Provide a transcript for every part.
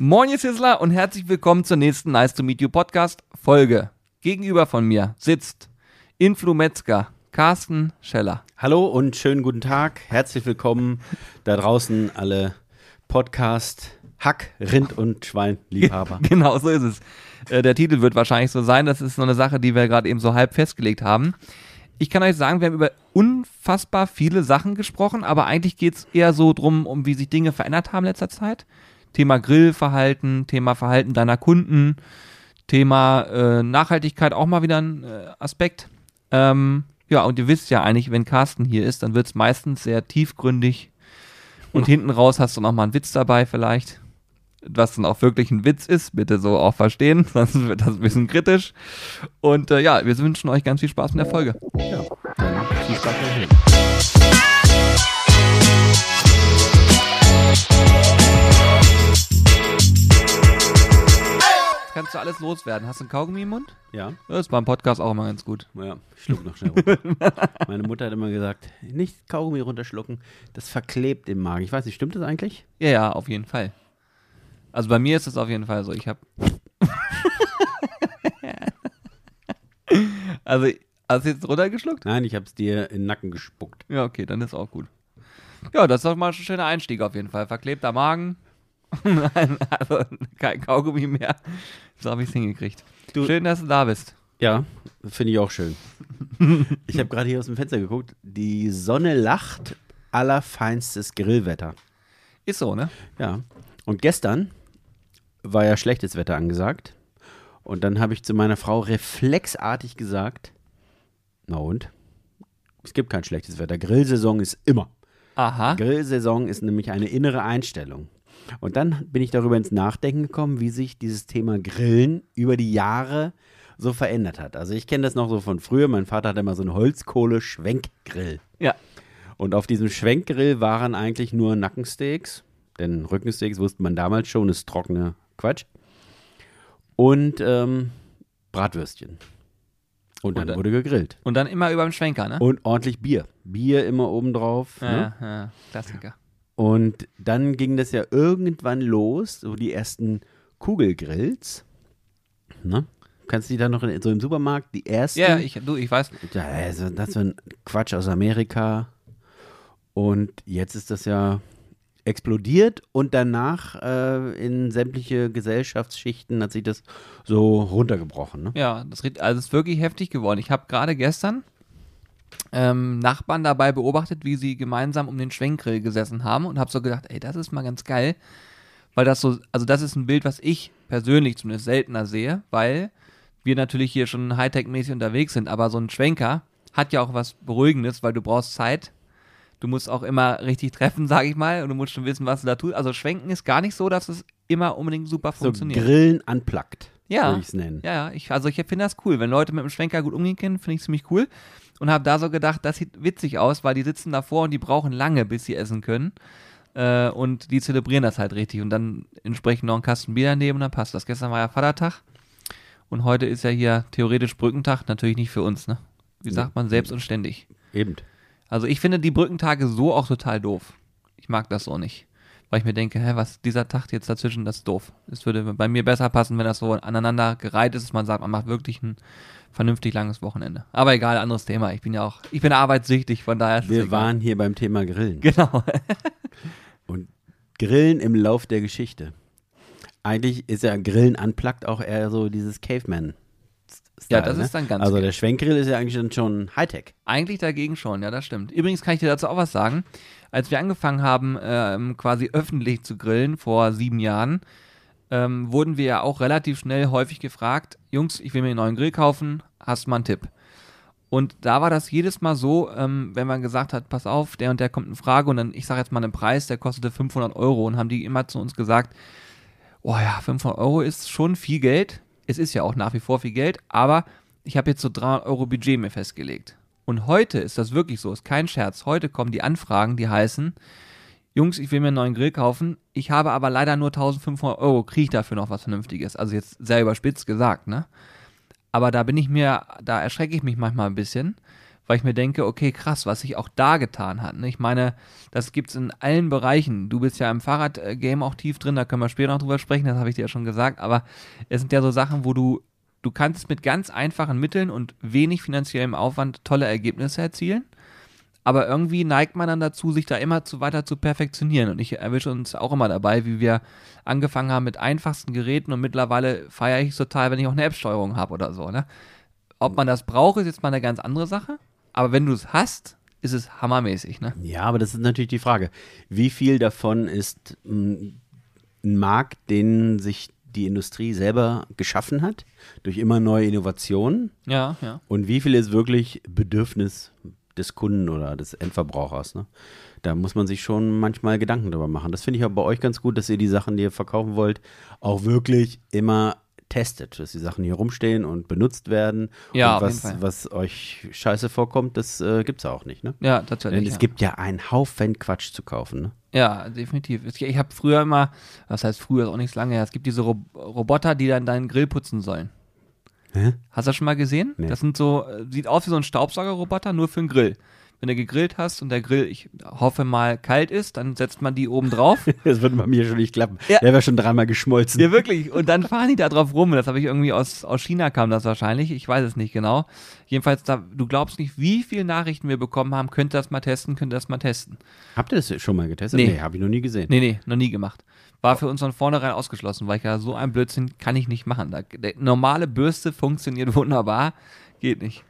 Moin, ihr Sizzler und herzlich willkommen zur nächsten Nice to Meet You Podcast Folge. Gegenüber von mir sitzt Influ Metzger, Carsten Scheller. Hallo und schönen guten Tag. Herzlich willkommen da draußen alle Podcast Hack, Rind und Schweinliebhaber. Genau, so ist es. Äh, der Titel wird wahrscheinlich so sein. Das ist so eine Sache, die wir gerade eben so halb festgelegt haben. Ich kann euch sagen, wir haben über unfassbar viele Sachen gesprochen, aber eigentlich geht es eher so drum, um wie sich Dinge verändert haben in letzter Zeit. Thema Grillverhalten, Thema Verhalten deiner Kunden, Thema äh, Nachhaltigkeit auch mal wieder ein äh, Aspekt. Ähm, ja, und ihr wisst ja eigentlich, wenn Carsten hier ist, dann wird es meistens sehr tiefgründig. Und hinten raus hast du noch mal einen Witz dabei vielleicht. Was dann auch wirklich ein Witz ist, bitte so auch verstehen, sonst wird das ein bisschen kritisch. Und äh, ja, wir wünschen euch ganz viel Spaß mit der Folge. Ja, dann viel Spaß beim kannst du alles loswerden. Hast du einen Kaugummi im Mund? Ja, Das ist beim Podcast auch immer ganz gut. ja, ich schluck noch schnell runter. Meine Mutter hat immer gesagt, nicht Kaugummi runterschlucken, das verklebt im Magen. Ich weiß nicht, stimmt das eigentlich? Ja, ja, auf jeden Fall. Also bei mir ist es auf jeden Fall so. Ich habe. also, hast du jetzt runtergeschluckt? Nein, ich habe es dir in den Nacken gespuckt. Ja, okay, dann ist auch gut. Ja, das ist doch mal ein schöner Einstieg auf jeden Fall. Verklebter Magen. Nein, also kein Kaugummi mehr. So habe ich es hingekriegt. Du- Schön, dass du da bist. Ja, finde ich auch schön. Ich habe gerade hier aus dem Fenster geguckt. Die Sonne lacht, allerfeinstes Grillwetter. Ist so, ne? Ja. Und gestern war ja schlechtes Wetter angesagt. Und dann habe ich zu meiner Frau reflexartig gesagt: Na und? Es gibt kein schlechtes Wetter. Grillsaison ist immer. Aha. Grillsaison ist nämlich eine innere Einstellung. Und dann bin ich darüber ins Nachdenken gekommen, wie sich dieses Thema Grillen über die Jahre so verändert hat. Also ich kenne das noch so von früher. Mein Vater hatte immer so einen Holzkohle-Schwenkgrill. Ja. Und auf diesem Schwenkgrill waren eigentlich nur Nackensteaks, denn Rückensteaks wusste man damals schon, ist trockene Quatsch. Und ähm, Bratwürstchen. Und dann Und dann- wurde gegrillt. Und dann immer über dem Schwenker, ne? Und ordentlich Bier. Bier immer obendrauf. Ne? Ja, ja, Klassiker. Und dann ging das ja irgendwann los, so die ersten Kugelgrills. Ne? Kannst du die dann noch in, so im Supermarkt, die ersten? Ja, ich, du, ich weiß. Ja, also das ist so ein Quatsch aus Amerika. Und jetzt ist das ja explodiert und danach äh, in sämtliche Gesellschaftsschichten hat sich das so runtergebrochen. Ne? Ja, das also es ist wirklich heftig geworden. Ich habe gerade gestern ähm, Nachbarn dabei beobachtet, wie sie gemeinsam um den Schwenkgrill gesessen haben und habe so gedacht, ey, das ist mal ganz geil, weil das so, also das ist ein Bild, was ich persönlich zumindest seltener sehe, weil wir natürlich hier schon Hightech-mäßig unterwegs sind, aber so ein Schwenker hat ja auch was Beruhigendes, weil du brauchst Zeit. Du musst auch immer richtig treffen, sag ich mal, und du musst schon wissen, was du da tust. Also Schwenken ist gar nicht so, dass es immer unbedingt super So funktioniert. Grillen unplugged, Ja. würde ich es nennen. Ja, ja, ich, also ich finde das cool. Wenn Leute mit dem Schwenker gut umgehen können, finde ich ziemlich cool. Und habe da so gedacht, das sieht witzig aus, weil die sitzen davor und die brauchen lange, bis sie essen können. Äh, und die zelebrieren das halt richtig. Und dann entsprechend noch einen Kasten Bier daneben und dann passt das. Gestern war ja Vatertag. Und heute ist ja hier theoretisch Brückentag. Natürlich nicht für uns, ne? Wie sagt man, selbst und ständig. Eben. Also ich finde die Brückentage so auch total doof. Ich mag das so nicht. Weil ich mir denke, hä, was dieser Tag jetzt dazwischen, das ist doof. Es würde bei mir besser passen, wenn das so aneinander gereiht ist, dass man sagt, man macht wirklich ein vernünftig langes Wochenende. Aber egal, anderes Thema. Ich bin ja auch, ich bin arbeitssüchtig, von daher Wir waren hier beim Thema Grillen. Genau. Und Grillen im Lauf der Geschichte. Eigentlich ist ja Grillen unplugged auch eher so dieses Caveman. Ja, das ist dann ganz Also der Schwenkgrill ist ja eigentlich dann schon Hightech. Eigentlich dagegen schon, ja, das stimmt. Übrigens kann ich dir dazu auch was sagen. Als wir angefangen haben, ähm, quasi öffentlich zu grillen vor sieben Jahren, ähm, wurden wir ja auch relativ schnell häufig gefragt, Jungs, ich will mir einen neuen Grill kaufen, hast du mal einen Tipp? Und da war das jedes Mal so, ähm, wenn man gesagt hat, pass auf, der und der kommt in Frage und dann, ich sage jetzt mal einen Preis, der kostete 500 Euro und haben die immer zu uns gesagt, oh ja, 500 Euro ist schon viel Geld. Es ist ja auch nach wie vor viel Geld, aber ich habe jetzt so 300 Euro Budget mir festgelegt. Und heute ist das wirklich so, ist kein Scherz. Heute kommen die Anfragen, die heißen, Jungs, ich will mir einen neuen Grill kaufen, ich habe aber leider nur 1500 Euro, kriege ich dafür noch was Vernünftiges? Also jetzt sehr überspitzt gesagt, ne? Aber da bin ich mir, da erschrecke ich mich manchmal ein bisschen, weil ich mir denke, okay, krass, was sich auch da getan hat. Ne? Ich meine, das gibt es in allen Bereichen. Du bist ja im Fahrradgame auch tief drin, da können wir später noch drüber sprechen, das habe ich dir ja schon gesagt, aber es sind ja so Sachen, wo du, du kannst mit ganz einfachen Mitteln und wenig finanziellem Aufwand tolle Ergebnisse erzielen. Aber irgendwie neigt man dann dazu, sich da immer zu weiter zu perfektionieren. Und ich erwische uns auch immer dabei, wie wir angefangen haben mit einfachsten Geräten und mittlerweile feiere ich es total, wenn ich auch eine App-Steuerung habe oder so. Ne? Ob man das braucht, ist jetzt mal eine ganz andere Sache. Aber wenn du es hast, ist es hammermäßig. Ne? Ja, aber das ist natürlich die Frage. Wie viel davon ist mh, ein Markt, den sich die Industrie selber geschaffen hat, durch immer neue Innovationen? Ja, ja. Und wie viel ist wirklich Bedürfnis des Kunden oder des Endverbrauchers. Ne? Da muss man sich schon manchmal Gedanken drüber machen. Das finde ich auch bei euch ganz gut, dass ihr die Sachen, die ihr verkaufen wollt, auch wirklich immer testet, dass die Sachen hier rumstehen und benutzt werden. Ja, und was, was euch scheiße vorkommt, das äh, gibt es auch nicht. Ne? Ja, tatsächlich. Denn es ja. gibt ja einen Haufen Quatsch zu kaufen. Ne? Ja, definitiv. Ich habe früher immer, was heißt früher, ist auch nichts lange her, es gibt diese Rob Roboter, die dann deinen Grill putzen sollen. Hä? Hast du das schon mal gesehen? Nee. Das sind so, äh, sieht aus wie so ein Staubsaugerroboter, nur für den Grill. Wenn du gegrillt hast und der Grill, ich hoffe mal, kalt ist, dann setzt man die oben drauf. Das wird bei mir schon nicht klappen. Ja. Der wäre schon dreimal geschmolzen. ja, wirklich. Und dann fahren die da drauf rum. Das habe ich irgendwie aus, aus China kam das wahrscheinlich. Ich weiß es nicht genau. Jedenfalls, da, du glaubst nicht, wie viele Nachrichten wir bekommen haben. Könnt ihr das mal testen? Könnt ihr das mal testen? Habt ihr das schon mal getestet? Nee. habe ich noch nie gesehen. Nee, nee, noch nie gemacht. War für uns von vornherein ausgeschlossen, weil ich ja so ein Blödsinn kann ich nicht machen. Da, normale Bürste funktioniert wunderbar, geht nicht.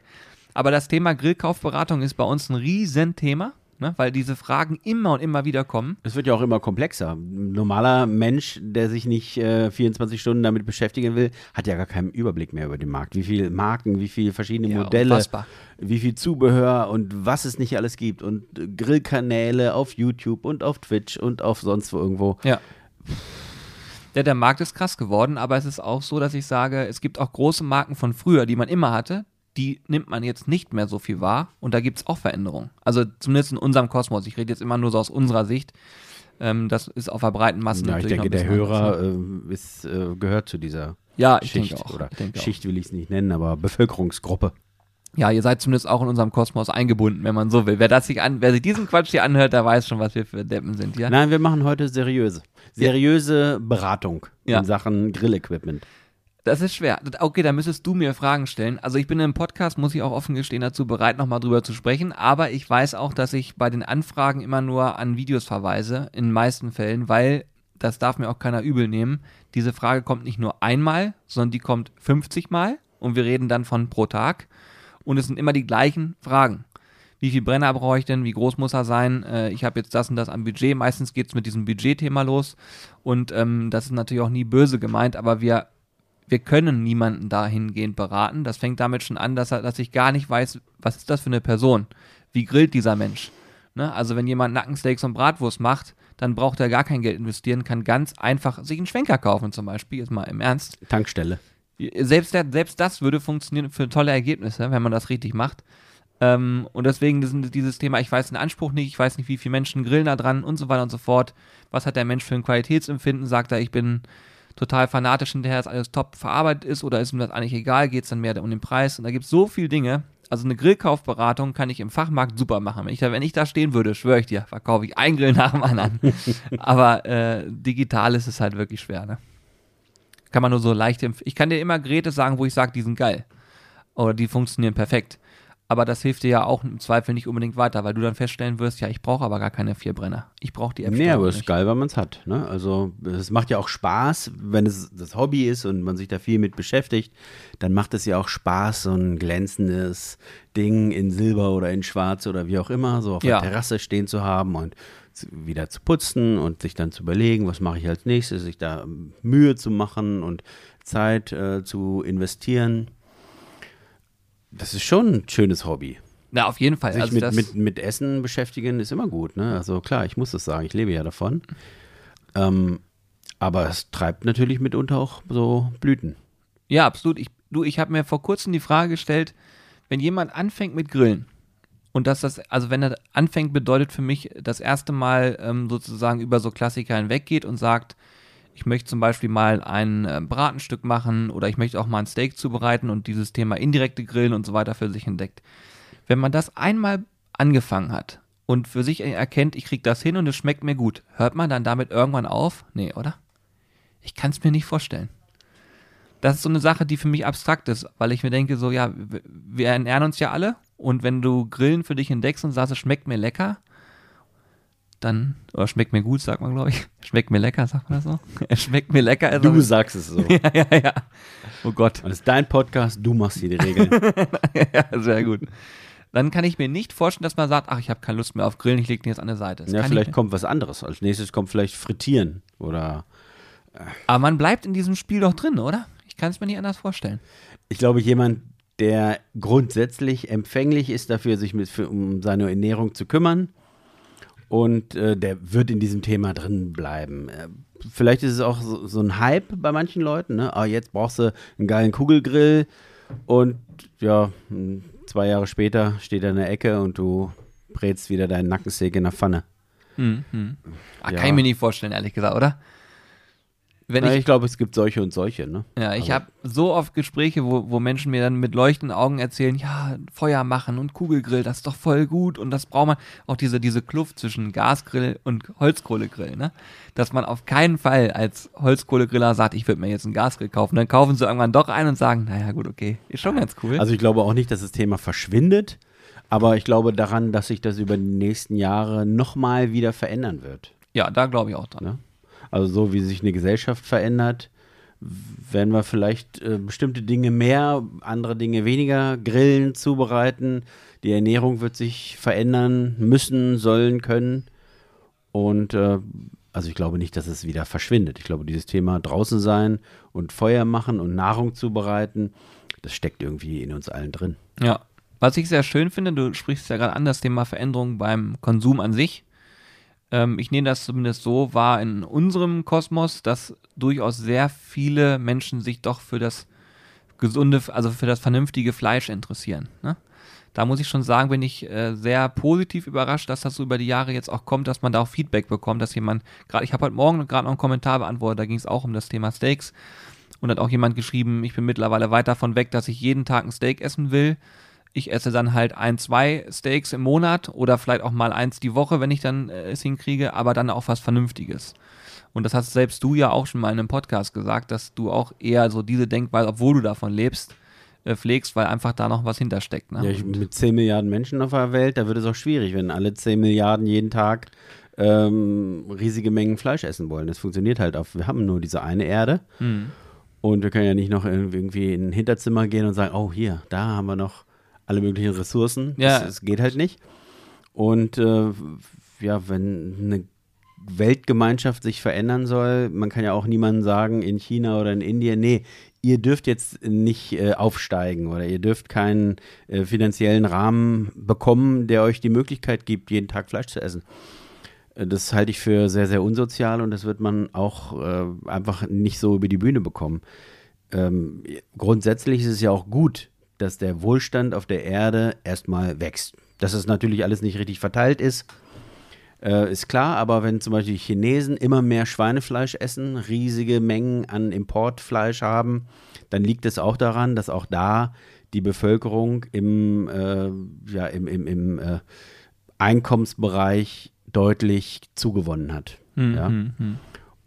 Aber das Thema Grillkaufberatung ist bei uns ein Riesenthema, ne, weil diese Fragen immer und immer wieder kommen. Es wird ja auch immer komplexer. Ein normaler Mensch, der sich nicht äh, 24 Stunden damit beschäftigen will, hat ja gar keinen Überblick mehr über den Markt. Wie viele Marken, wie viele verschiedene Ja, Modelle, unfassbar. wie viel Zubehör und was es nicht alles gibt. Und Grillkanäle auf YouTube und auf Twitch und auf sonst wo irgendwo. Ja. Ja, der Markt ist krass geworden, aber es ist auch so, dass ich sage, es gibt auch große Marken von früher, die man immer hatte, die nimmt man jetzt nicht mehr so viel wahr und da gibt es auch Veränderungen. Also zumindest in unserem Kosmos. Ich rede jetzt immer nur so aus unserer Sicht. Ähm, das ist auf der breiten Masse Ja, ich natürlich denke, der ein bisschen anders, Hörer ne? äh, ist, äh, gehört zu dieser Ja, ich Schicht oder ich denke auch. Schicht will ich es nicht nennen, aber Bevölkerungsgruppe. Ja, ihr seid zumindest auch in unserem Kosmos eingebunden, wenn man so will. Wer, das sich an, wer sich diesen Quatsch hier anhört, der weiß schon, was wir für Deppen sind, ja? Nein, wir machen heute seriöse. Seriöse Beratung Ja. in Sachen Grillequipment. Das ist schwer. Okay, da müsstest du mir Fragen stellen. Also ich bin im Podcast, muss ich auch offen gestehen, dazu bereit, nochmal drüber zu sprechen. Aber ich weiß auch, dass ich bei den Anfragen immer nur an Videos verweise, in den meisten Fällen, weil, das darf mir auch keiner übel nehmen, diese Frage kommt nicht nur einmal, sondern die kommt 50 Mal und wir reden dann von pro Tag. Und es sind immer die gleichen Fragen. Wie viel Brenner brauche ich denn? Wie groß muss er sein? Äh, ich habe jetzt das und das am Budget. Meistens geht es mit diesem Budgetthema los. Und ähm, das ist natürlich auch nie böse gemeint, aber wir wir können niemanden dahingehend beraten. Das fängt damit schon an, dass, er, dass ich gar nicht weiß, was ist das für eine Person? Wie grillt dieser Mensch? Ne? Also wenn jemand Nackensteaks und Bratwurst macht, dann braucht er gar kein Geld investieren, kann ganz einfach sich einen Schwenker kaufen zum Beispiel, jetzt mal im Ernst. Tankstelle. Selbst, der, selbst das würde funktionieren für tolle Ergebnisse, wenn man das richtig macht. Ähm, und deswegen ist dieses Thema, ich weiß den Anspruch nicht, ich weiß nicht, wie viele Menschen grillen da dran und so weiter und so fort. Was hat der Mensch für ein Qualitätsempfinden? Sagt er, ich bin total fanatisch hinterher, dass alles top verarbeitet ist oder ist ihm das eigentlich egal? Geht es dann mehr um den Preis? Und da gibt es so viele Dinge. Also eine Grillkaufberatung kann ich im Fachmarkt super machen. Wenn ich da, wenn ich da stehen würde, schwöre ich dir, verkaufe ich einen Grill nach dem anderen. Aber äh, digital ist es halt wirklich schwer, ne? Kann man nur so leicht empf Ich kann dir immer Geräte sagen, wo ich sage, die sind geil. Oder die funktionieren perfekt. Aber das hilft dir ja auch im Zweifel nicht unbedingt weiter, weil du dann feststellen wirst, ja, ich brauche aber gar keine vier Brenner. Ich brauche die App Nee, aber es ist geil, wenn man es hat. Ne? Also es macht ja auch Spaß, wenn es das Hobby ist und man sich da viel mit beschäftigt, dann macht es ja auch Spaß, so ein glänzendes Ding in Silber oder in Schwarz oder wie auch immer, so auf Ja. der Terrasse stehen zu haben und wieder zu putzen und sich dann zu überlegen, was mache ich als nächstes, sich da Mühe zu machen und Zeit äh, zu investieren. Das ist schon ein schönes Hobby. Na, auf jeden Fall. Sich Also mit, mit, mit Essen beschäftigen ist immer gut, ne? Also klar, ich muss das sagen, ich lebe ja davon. Ähm, aber es treibt natürlich mitunter auch so Blüten. Ja, absolut. Ich, du, ich habe mir vor kurzem die Frage gestellt, wenn jemand anfängt mit Grillen und dass das, also wenn er anfängt, bedeutet für mich das erste Mal ähm, sozusagen über so Klassiker hinweggeht und sagt, ich möchte zum Beispiel mal ein äh, Bratenstück machen oder ich möchte auch mal ein Steak zubereiten und dieses Thema indirekte Grillen und so weiter für sich entdeckt. wenn man das einmal angefangen hat und für sich erkennt, ich krieg das hin und es schmeckt mir gut, hört man dann damit irgendwann auf? Nee, oder? Ich kann es mir nicht vorstellen. Das ist so eine Sache, die für mich abstrakt ist, weil ich mir denke, so, ja, wir ernähren uns ja alle und wenn du Grillen für dich entdeckst und sagst, es schmeckt mir lecker, dann, oder schmeckt mir gut, sagt man, glaube ich. Schmeckt mir lecker, sagt man das so? Es schmeckt mir lecker. Also du sagst es so. ja, ja, ja. Oh Gott. Und das ist dein Podcast, du machst hier die Regeln. ja, sehr gut. Dann kann ich mir nicht vorstellen, dass man sagt, ach, ich habe keine Lust mehr auf Grillen, ich lege den jetzt an der Seite. Das ja, vielleicht kommt was anderes. Als nächstes kommt vielleicht Frittieren oder. Äh. Aber man bleibt in diesem Spiel doch drin, oder? Ich kann es mir nicht anders vorstellen. Ich glaube, jemand, der grundsätzlich empfänglich ist dafür, sich mit, für, um seine Ernährung zu kümmern, und äh, der wird in diesem Thema drin bleiben. Äh, vielleicht ist es auch so, so, ein Hype bei manchen Leuten. Ne? Ah, jetzt brauchst du einen geilen Kugelgrill und ja, zwei Jahre später steht er in der Ecke und du brätst wieder deinen Nackensteak in der Pfanne. Hm, hm. Ach, ja. Kann ich mir nicht vorstellen, ehrlich gesagt, oder? Wenn Na, ich, ich glaube, es gibt solche und solche. Ne? Ja, ich habe so oft Gespräche, wo, wo Menschen mir dann mit leuchtenden Augen erzählen, ja, Feuer machen und Kugelgrill, das ist doch voll gut und das braucht man. Auch diese, diese Kluft zwischen Gasgrill und Holzkohlegrill, ne? Dass man auf keinen Fall als Holzkohlegriller sagt, ich würde mir jetzt einen Gasgrill kaufen. Dann kaufen sie irgendwann doch einen und sagen, naja, gut, okay, ist schon ganz cool. Also ich glaube auch nicht, dass das Thema verschwindet, aber ich glaube daran, dass sich das über die nächsten Jahre nochmal wieder verändern wird. Ja, da glaube ich auch dran. Ne? Also so wie sich eine Gesellschaft verändert, werden wir vielleicht äh, bestimmte Dinge mehr, andere Dinge weniger grillen, zubereiten. Die Ernährung wird sich verändern müssen, sollen, können. Und äh, also ich glaube nicht, dass es wieder verschwindet. Ich glaube, dieses Thema draußen sein und Feuer machen und Nahrung zubereiten, das steckt irgendwie in uns allen drin. Ja. Was ich sehr schön finde, du sprichst ja gerade an, das Thema Veränderung beim Konsum an sich ähm, ich nehme das zumindest so wahr in unserem Kosmos, dass durchaus sehr viele Menschen sich doch für das gesunde, also für das vernünftige Fleisch interessieren. Ne? Da muss ich schon sagen, bin ich äh, sehr positiv überrascht, dass das so über die Jahre jetzt auch kommt, dass man da auch Feedback bekommt, dass jemand, gerade ich habe heute Morgen gerade noch einen Kommentar beantwortet, da ging es auch um das Thema Steaks und hat auch jemand geschrieben, ich bin mittlerweile weit davon weg, dass ich jeden Tag ein Steak essen will, ich esse dann halt ein, zwei Steaks im Monat oder vielleicht auch mal eins die Woche, wenn ich dann äh, es hinkriege, aber dann auch was Vernünftiges. Und das hast selbst du ja auch schon mal in einem Podcast gesagt, dass du auch eher so diese Denkweise, obwohl du davon lebst, äh, pflegst, weil einfach da noch was hintersteckt. Ne? Ja, ich, mit 10 Milliarden Menschen auf der Welt, da wird es auch schwierig, wenn alle 10 Milliarden jeden Tag ähm, riesige Mengen Fleisch essen wollen. Das funktioniert halt auf, wir haben nur diese eine Erde. Mhm. Und wir können ja nicht noch irgendwie in ein Hinterzimmer gehen und sagen, oh hier, da haben wir noch alle möglichen Ressourcen. Ja. Das, das geht halt nicht. Und äh, ja, wenn eine Weltgemeinschaft sich verändern soll, man kann ja auch niemandem sagen in China oder in Indien, nee, ihr dürft jetzt nicht äh, aufsteigen oder ihr dürft keinen äh, finanziellen Rahmen bekommen, der euch die Möglichkeit gibt, jeden Tag Fleisch zu essen. Äh, das halte ich für sehr, sehr unsozial und das wird man auch äh, einfach nicht so über die Bühne bekommen. Ähm, grundsätzlich ist es ja auch gut, dass der Wohlstand auf der Erde erstmal wächst. Dass es natürlich alles nicht richtig verteilt ist, äh, ist klar, aber wenn zum Beispiel die Chinesen immer mehr Schweinefleisch essen, riesige Mengen an Importfleisch haben, dann liegt es auch daran, dass auch da die Bevölkerung im, äh, ja, im, im, im äh, Einkommensbereich deutlich zugewonnen hat. Mhm. Ja?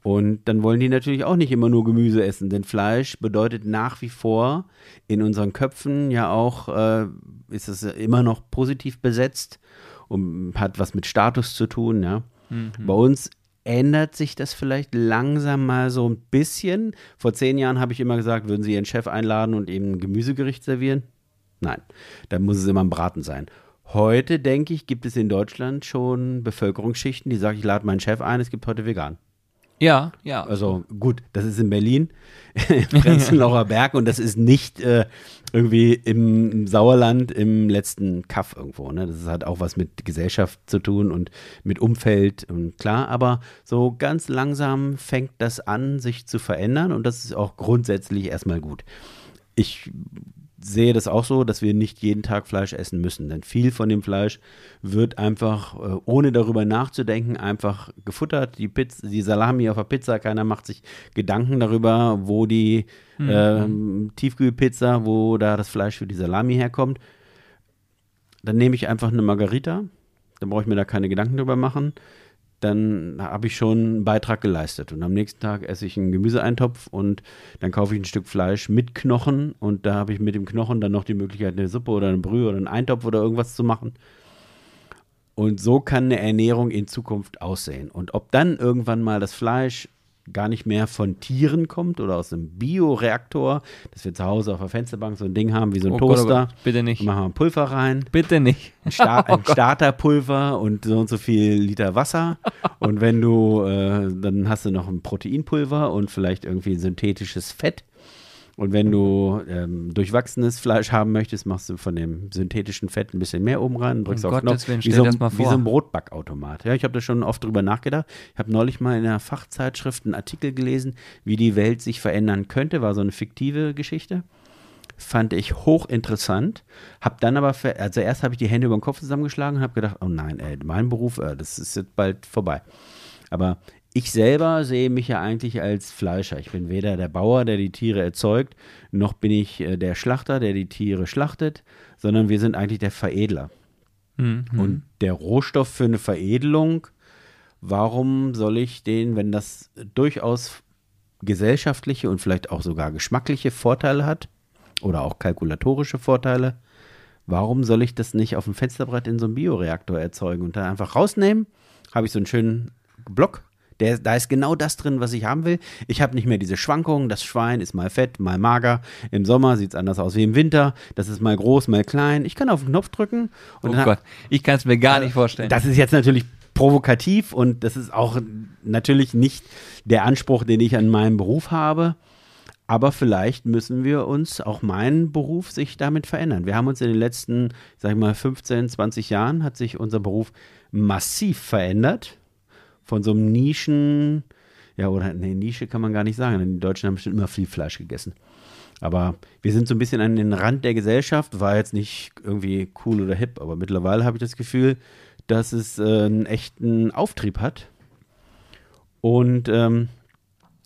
Und dann wollen die natürlich auch nicht immer nur Gemüse essen, denn Fleisch bedeutet nach wie vor in unseren Köpfen ja auch, äh, ist es immer noch positiv besetzt und hat was mit Status zu tun. Ja. Mhm. Bei uns ändert sich das vielleicht langsam mal so ein bisschen. Vor zehn Jahren habe ich immer gesagt, würden Sie Ihren Chef einladen und ihm ein Gemüsegericht servieren? Nein, dann muss es immer ein Braten sein. Heute, denke ich, gibt es in Deutschland schon Bevölkerungsschichten, die sagen, ich lade meinen Chef ein, es gibt heute vegan. Ja, ja. Also gut, das ist in Berlin, im Prenzlauer Berg und das ist nicht äh, irgendwie im Sauerland im letzten Kaff irgendwo. Ne? Das hat auch was mit Gesellschaft zu tun und mit Umfeld und klar, aber so ganz langsam fängt das an, sich zu verändern und das ist auch grundsätzlich erstmal gut. Ich sehe das auch so, dass wir nicht jeden Tag Fleisch essen müssen. Denn viel von dem Fleisch wird einfach, äh, ohne darüber nachzudenken, einfach gefuttert. Die, Pizza, die Salami auf der Pizza, keiner macht sich Gedanken darüber, wo die mhm. ähm, Tiefkühlpizza, wo da das Fleisch für die Salami herkommt. dann nehme ich einfach eine Margarita. Dann brauche ich mir da keine Gedanken drüber machen. Dann habe ich schon einen Beitrag geleistet. Und am nächsten Tag esse ich einen Gemüseeintopf und dann kaufe ich ein Stück Fleisch mit Knochen. Und da habe ich mit dem Knochen dann noch die Möglichkeit, eine Suppe oder eine Brühe oder einen Eintopf oder irgendwas zu machen. Und so kann eine Ernährung in Zukunft aussehen. Und ob dann irgendwann mal das Fleisch gar nicht mehr von Tieren kommt oder aus einem Bioreaktor, dass wir zu Hause auf der Fensterbank so ein Ding haben wie so ein Oh Toaster. Gott, bitte nicht. Machen wir Pulver rein, Bitte nicht. ein, Sta Oh ein Starterpulver und so und so viel Liter Wasser. Und wenn du, äh, dann hast du noch ein Proteinpulver und vielleicht irgendwie synthetisches Fett. Und wenn du ähm, durchwachsenes Fleisch haben möchtest, machst du von dem synthetischen Fett ein bisschen mehr oben rein und drückst Um auf Gottes Knopf. Willen, wie, so, das mal wie so vor. ein Brotbackautomat. Ja, ich habe da schon oft drüber nachgedacht. Ich habe neulich mal in einer Fachzeitschrift einen Artikel gelesen, wie die Welt sich verändern könnte. War so eine fiktive Geschichte. Fand ich hochinteressant. Hab dann aber, also erst habe ich die Hände über den Kopf zusammengeschlagen und habe gedacht, oh nein, ey, mein Beruf, äh, das ist jetzt bald vorbei. Aber ich selber sehe mich ja eigentlich als Fleischer. Ich bin weder der Bauer, der die Tiere erzeugt, noch bin ich äh, der Schlachter, der die Tiere schlachtet, sondern wir sind eigentlich der Veredler. Mhm. Und der Rohstoff für eine Veredelung, warum soll ich den, wenn das durchaus gesellschaftliche und vielleicht auch sogar geschmackliche Vorteile hat oder auch kalkulatorische Vorteile, warum soll ich das nicht auf dem Fensterbrett in so einem Bioreaktor erzeugen und dann einfach rausnehmen? Habe ich so einen schönen Block. Der, da ist genau das drin, was ich haben will. Ich habe nicht mehr diese Schwankungen. Das Schwein ist mal fett, mal mager. Im Sommer sieht es anders aus wie im Winter. Das ist mal groß, mal klein. Ich kann auf den Knopf drücken. Und Oh Gott, ich kann es mir gar nicht vorstellen. das ist jetzt natürlich provokativ und das ist auch natürlich nicht der Anspruch, den ich an meinem Beruf habe. Aber vielleicht müssen wir uns, auch mein Beruf, sich damit verändern. Wir haben uns in den letzten, sag ich mal, 15, 20 Jahren hat sich unser Beruf massiv verändert. Von so einem Nischen, ja, oder nee, Nische kann man gar nicht sagen, denn die Deutschen haben bestimmt immer viel Fleisch gegessen. Aber wir sind so ein bisschen an den Rand der Gesellschaft, war jetzt nicht irgendwie cool oder hip, aber mittlerweile habe ich das Gefühl, dass es äh, einen echten Auftrieb hat. Und ähm,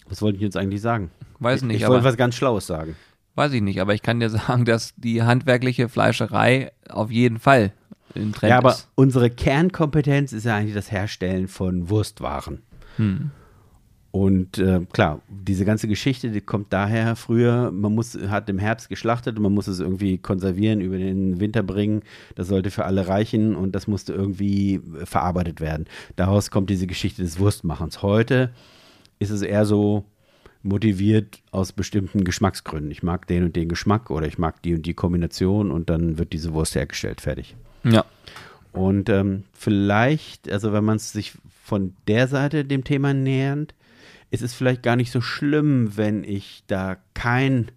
was wollte ich jetzt eigentlich sagen? Weiß nicht, ich aber wollte was ganz Schlaues sagen. weiß ich nicht, aber ich kann dir sagen, dass die handwerkliche Fleischerei auf jeden Fall im Trend ja, aber ist. unsere Kernkompetenz ist ja eigentlich das Herstellen von Wurstwaren. Hm. Und äh, klar, diese ganze Geschichte, die kommt daher früher, man muss, hat im Herbst geschlachtet und man muss es irgendwie konservieren, über den Winter bringen. Das sollte für alle reichen und das musste irgendwie äh, verarbeitet werden. Daraus kommt diese Geschichte des Wurstmachens. Heute ist es eher so motiviert aus bestimmten Geschmacksgründen. Ich mag den und den Geschmack oder ich mag die und die Kombination und dann wird diese Wurst hergestellt, fertig. Ja. Und ähm, vielleicht, also wenn man es sich von der Seite dem Thema nähernd, ist es vielleicht gar nicht so schlimm, wenn ich da kein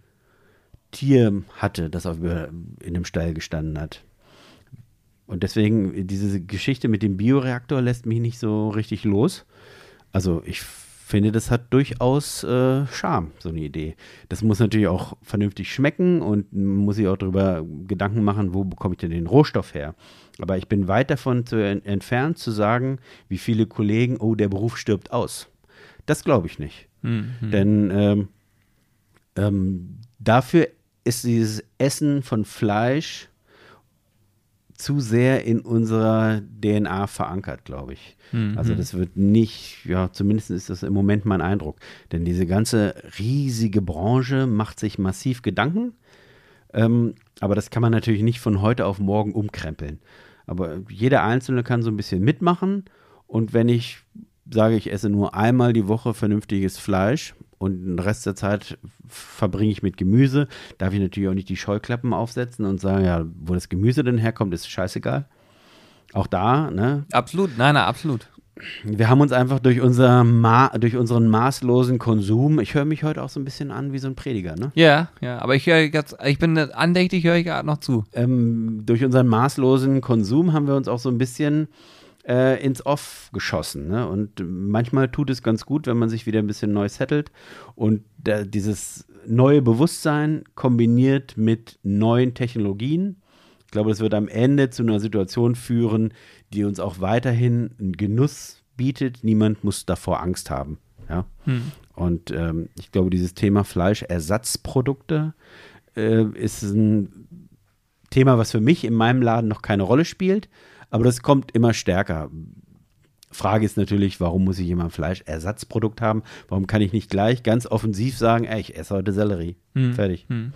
Tier hatte, das auf, in dem Stall gestanden hat. Und deswegen, diese Geschichte mit dem Bioreaktor lässt mich nicht so richtig los. Also ich finde, das hat durchaus äh, Charme, so eine Idee. Das muss natürlich auch vernünftig schmecken und muss sich auch darüber Gedanken machen, wo bekomme ich denn den Rohstoff her. Aber ich bin weit davon zu, en- entfernt zu sagen, wie viele Kollegen, oh, der Beruf stirbt aus. Das glaube ich nicht. Hm, hm. Denn ähm, ähm, dafür ist dieses Essen von Fleisch zu sehr in unserer DNA verankert, glaube ich. Mhm. Also das wird nicht, ja, zumindest ist das im Moment mein Eindruck. Denn diese ganze riesige Branche macht sich massiv Gedanken. Ähm, aber das kann man natürlich nicht von heute auf morgen umkrempeln. Aber jeder Einzelne kann so ein bisschen mitmachen. Und wenn ich sage, ich esse nur einmal die Woche vernünftiges Fleisch und den Rest der Zeit verbringe ich mit Gemüse, darf ich natürlich auch nicht die Scheuklappen aufsetzen und sagen, ja, wo das Gemüse denn herkommt, ist scheißegal. Auch da, ne, Absolut, nein, nein, absolut. wir haben uns einfach durch, unser Ma durch unseren maßlosen Konsum, ich höre mich heute auch so ein bisschen an wie so ein Prediger, ne? Ja, ja, aber ich höre jetzt, ich bin andächtig, höre ich gerade noch zu. Ähm, durch unseren maßlosen Konsum haben wir uns auch so ein bisschen äh, ins Off geschossen. Ne? Und manchmal tut es ganz gut, wenn man sich wieder ein bisschen neu settelt und da, dieses neue Bewusstsein kombiniert mit neuen Technologien. Ich glaube, das wird am Ende zu einer Situation führen, die uns auch weiterhin einen Genuss bietet. Niemand muss davor Angst haben. Ja? Hm. Und ähm, ich glaube, dieses Thema Fleischersatzprodukte äh, ist ein Thema, was für mich in meinem Laden noch keine Rolle spielt, aber das kommt immer stärker. Frage ist natürlich, warum muss ich ein Fleischersatzprodukt haben? Warum kann ich nicht gleich ganz offensiv sagen, ey, ich esse heute Sellerie? Hm. Fertig. Hm.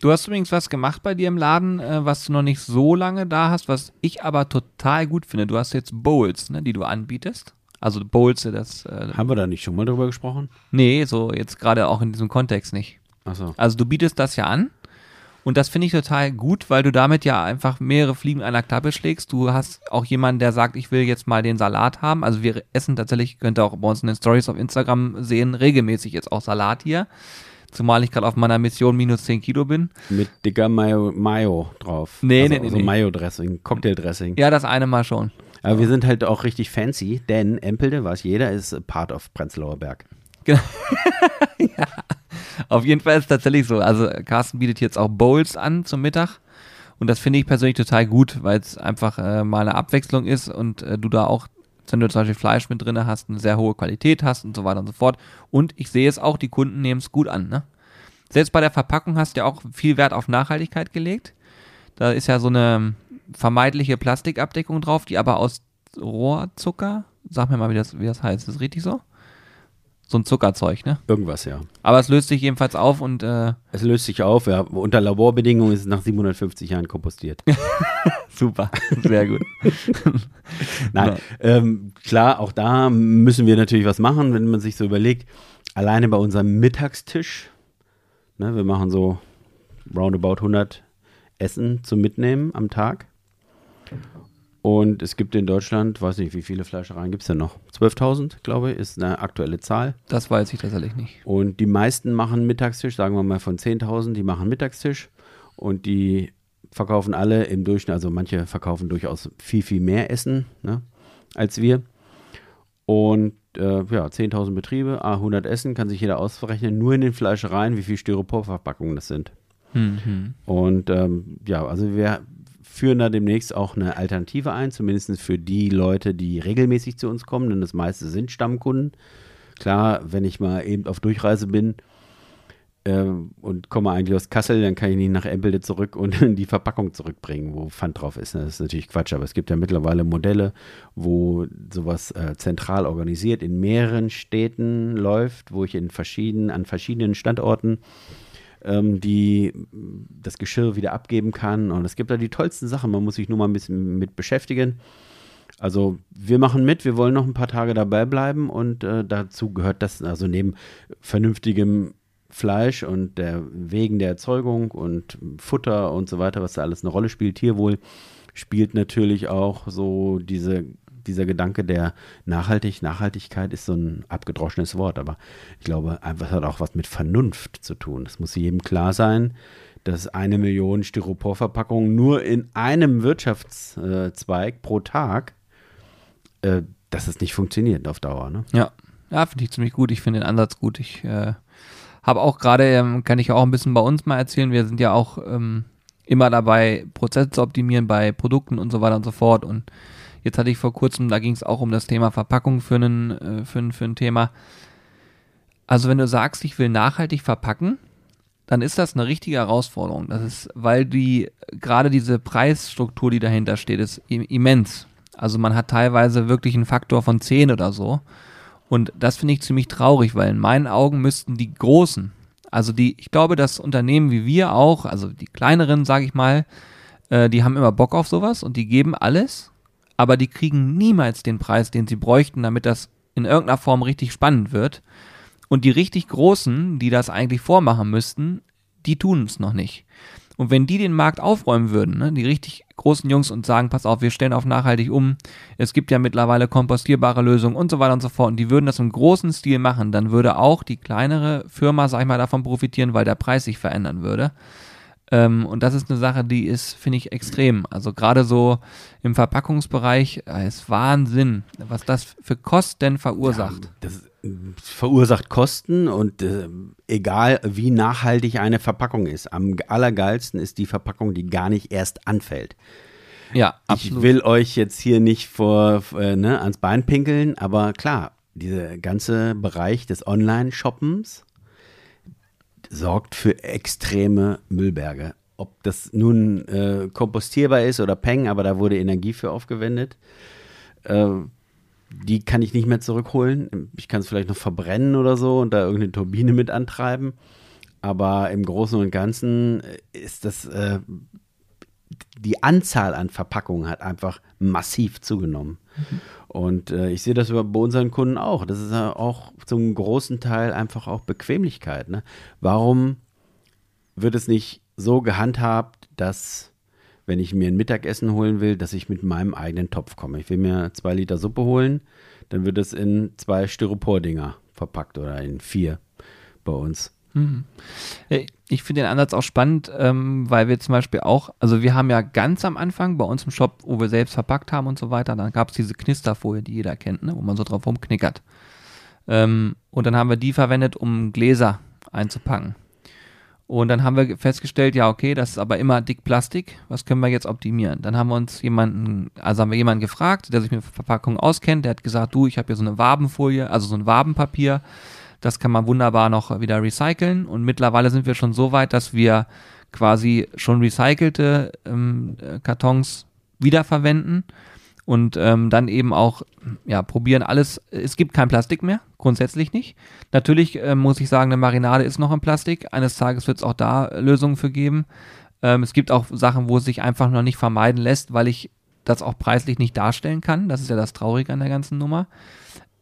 Du hast übrigens was gemacht bei dir im Laden, äh, was du noch nicht so lange da hast, was ich aber total gut finde. Du hast jetzt Bowls, ne, die du anbietest. Also Bowls, das. Äh, Haben wir da nicht schon mal drüber gesprochen? nee, so jetzt gerade auch in diesem Kontext nicht. Achso. Also du bietest das ja an. Und das finde ich total gut, weil du damit ja einfach mehrere Fliegen einer Klappe schlägst. Du hast auch jemanden, der sagt, ich will jetzt mal den Salat haben. Also wir essen tatsächlich, könnt ihr auch bei uns in den Stories auf Instagram sehen, regelmäßig jetzt auch Salat hier. Zumal ich gerade auf meiner Mission minus 10 Kilo bin. Mit dicker Mayo, Mayo drauf. Nee, also, nee, nee, So nee. Mayo-Dressing, Cocktail-Dressing. Ja, das eine Mal schon. Aber wir sind halt auch richtig fancy, denn Empelde, weiß jeder, ist part of Prenzlauer Berg. Auf jeden Fall ist es tatsächlich so. Also Carsten bietet jetzt auch Bowls an zum Mittag. Und das finde ich persönlich total gut, weil es einfach äh, mal eine Abwechslung ist und äh, du da auch, wenn du zum Beispiel Fleisch mit drin hast, eine sehr hohe Qualität hast und so weiter und so fort. Und ich sehe es auch, die Kunden nehmen es gut an. Ne? Selbst bei der Verpackung hast du ja auch viel Wert auf Nachhaltigkeit gelegt. Da ist ja so eine vermeidliche Plastikabdeckung drauf, die aber aus Rohrzucker, sag mir mal, wie das, wie das heißt. Ist das richtig so? So ein Zuckerzeug, ne? Irgendwas, ja. Aber es löst sich jedenfalls auf und äh, Es löst sich auf, ja. Unter Laborbedingungen ist es nach 750 Jahren kompostiert. super, sehr gut. Nein, ähm, klar, auch da müssen wir natürlich was machen, wenn man sich so überlegt. Alleine bei unserem Mittagstisch, ne, wir machen so roundabout 100 Essen zum Mitnehmen am Tag. Und es gibt in Deutschland, weiß nicht, wie viele Fleischereien gibt es denn noch? 12.000, glaube ich, ist eine aktuelle Zahl. Das weiß ich tatsächlich nicht. Und die meisten machen Mittagstisch, sagen wir mal von 10.000, die machen Mittagstisch. Und die verkaufen alle im Durchschnitt, also manche verkaufen durchaus viel, viel mehr Essen ne, als wir. Und äh, ja, 10.000 Betriebe, A, 100 Essen, kann sich jeder ausrechnen, nur in den Fleischereien, wie viel Styroporverpackungen das sind. Mhm. Und ähm, ja, also wir führen da demnächst auch eine Alternative ein, zumindest für die Leute, die regelmäßig zu uns kommen, denn das meiste sind Stammkunden. Klar, wenn ich mal eben auf Durchreise bin ähm, und komme eigentlich aus Kassel, dann kann ich nicht nach Empelde zurück und die Verpackung zurückbringen, wo Pfand drauf ist. Das ist natürlich Quatsch, aber es gibt ja mittlerweile Modelle, wo sowas äh, zentral organisiert in mehreren Städten läuft, wo ich in verschiedenen, an verschiedenen Standorten ähm, die das Geschirr wieder abgeben kann. Und es gibt da die tollsten Sachen. Man muss sich nur mal ein bisschen mit beschäftigen. Also wir machen mit, wir wollen noch ein paar Tage dabei bleiben und äh, dazu gehört das, also neben vernünftigem Fleisch und der Wegen der Erzeugung und Futter und so weiter, was da alles eine Rolle spielt, Tierwohl, spielt natürlich auch so diese, dieser Gedanke der Nachhaltig, Nachhaltigkeit ist so ein abgedroschenes Wort, aber ich glaube, einfach hat auch was mit Vernunft zu tun. Es muss jedem klar sein, dass eine Million Styroporverpackungen nur in einem Wirtschaftszweig pro Tag, äh, dass es nicht funktioniert auf Dauer. Ne? Ja, ja finde ich ziemlich gut. Ich finde den Ansatz gut. Ich äh, habe auch gerade, ähm, kann ich auch ein bisschen bei uns mal erzählen, wir sind ja auch ähm, immer dabei, Prozesse zu optimieren bei Produkten und so weiter und so fort. Und jetzt hatte ich vor kurzem, da ging es auch um das Thema Verpackung für ein, äh, für, ein, für ein Thema. Also wenn du sagst, ich will nachhaltig verpacken, dann ist das eine richtige Herausforderung. Das ist, weil die, gerade diese Preisstruktur, die dahinter steht, ist im- immens. Also man hat teilweise wirklich einen Faktor von 10 oder so. Und das finde ich ziemlich traurig, weil in meinen Augen müssten die Großen, also die, ich glaube, dass Unternehmen wie wir auch, also die kleineren, sage ich mal, äh, die haben immer Bock auf sowas und die geben alles, aber die kriegen niemals den Preis, den sie bräuchten, damit das in irgendeiner Form richtig spannend wird. Und die richtig Großen, die das eigentlich vormachen müssten, die tun es noch nicht. Und wenn die den Markt aufräumen würden, ne, die richtig großen Jungs und sagen, pass auf, wir stellen auf nachhaltig um, es gibt ja mittlerweile kompostierbare Lösungen und so weiter und so fort, und die würden das im großen Stil machen, dann würde auch die kleinere Firma, sag ich mal, davon profitieren, weil der Preis sich verändern würde. Ähm, und das ist eine Sache, die ist, finde ich, extrem. Also gerade so im Verpackungsbereich äh, ist Wahnsinn, was das für Kosten verursacht. Ja, das verursacht Kosten und äh, egal wie nachhaltig eine Verpackung ist, am allergeilsten ist die Verpackung, die gar nicht erst anfällt. Ja, Ich will euch jetzt hier nicht vor, äh, ne, ans Bein pinkeln, aber klar, dieser ganze Bereich des Online-Shoppens sorgt für extreme Müllberge. ob das nun äh, kompostierbar ist oder Peng, aber da wurde Energie für aufgewendet. Äh, die kann ich nicht mehr zurückholen. Ich kann es vielleicht noch verbrennen oder so und da irgendeine Turbine mit antreiben. Aber im Großen und Ganzen ist das, äh, die Anzahl an Verpackungen hat einfach massiv zugenommen. Mhm. Und äh, ich sehe das bei unseren Kunden auch. Das ist ja auch zum großen Teil einfach auch Bequemlichkeit. Ne? Warum wird es nicht so gehandhabt, dass wenn ich mir ein Mittagessen holen will, dass ich mit meinem eigenen Topf komme. Ich will mir zwei Liter Suppe holen, dann wird es in zwei Styropor-Dinger verpackt oder in vier bei uns. Mhm. Ich finde den Ansatz auch spannend, ähm, weil wir zum Beispiel auch, also wir haben ja ganz am Anfang bei uns im Shop, wo wir selbst verpackt haben und so weiter, dann gab es diese Knisterfolie, die jeder kennt, ne, wo man so drauf rumknickert. Ähm, und dann haben wir die verwendet, um Gläser einzupacken. Und dann haben wir festgestellt, ja, okay, das ist aber immer dick Plastik. Was können wir jetzt optimieren? Dann haben wir uns jemanden, also haben wir jemanden gefragt, der sich mit Verpackungen auskennt. Der hat gesagt, du, ich habe hier so eine Wabenfolie, also so ein Wabenpapier. Das kann man wunderbar noch wieder recyceln. Und mittlerweile sind wir schon so weit, dass wir quasi schon recycelte ähm, Kartons wiederverwenden und ähm, dann eben auch ja probieren alles. Es gibt kein Plastik mehr, grundsätzlich nicht. Natürlich äh, muss ich sagen, eine Marinade ist noch in Plastik. Eines Tages wird es auch da Lösungen für geben. Ähm, es gibt auch Sachen, wo es sich einfach noch nicht vermeiden lässt, weil ich das auch preislich nicht darstellen kann. Das ist ja das Traurige an der ganzen Nummer.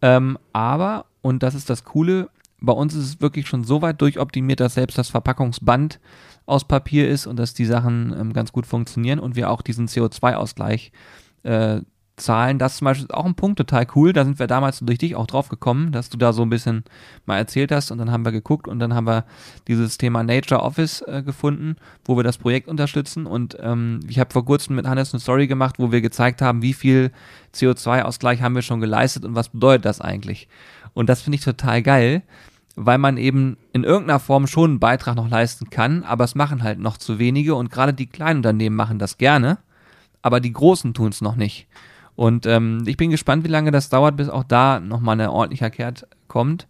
Ähm, aber, und das ist das Coole, bei uns ist es wirklich schon so weit durchoptimiert, dass selbst das Verpackungsband aus Papier ist und dass die Sachen ähm, ganz gut funktionieren und wir auch diesen CO2-Ausgleich äh, Zahlen. Das zum Beispiel ist auch ein Punkt total cool. Da sind wir damals durch dich auch drauf gekommen, dass du da so ein bisschen mal erzählt hast und dann haben wir geguckt und dann haben wir dieses Thema Nature Office äh, gefunden, wo wir das Projekt unterstützen und ähm, ich habe vor kurzem mit Hannes eine Story gemacht, wo wir gezeigt haben, wie viel CO2-Ausgleich haben wir schon geleistet und was bedeutet das eigentlich. Und das finde ich total geil, weil man eben in irgendeiner Form schon einen Beitrag noch leisten kann, aber es machen halt noch zu wenige und gerade die kleinen Unternehmen machen das gerne, aber die großen tun es noch nicht. Und ähm, ich bin gespannt, wie lange das dauert, bis auch da nochmal ein ordentlicher Kehrt kommt.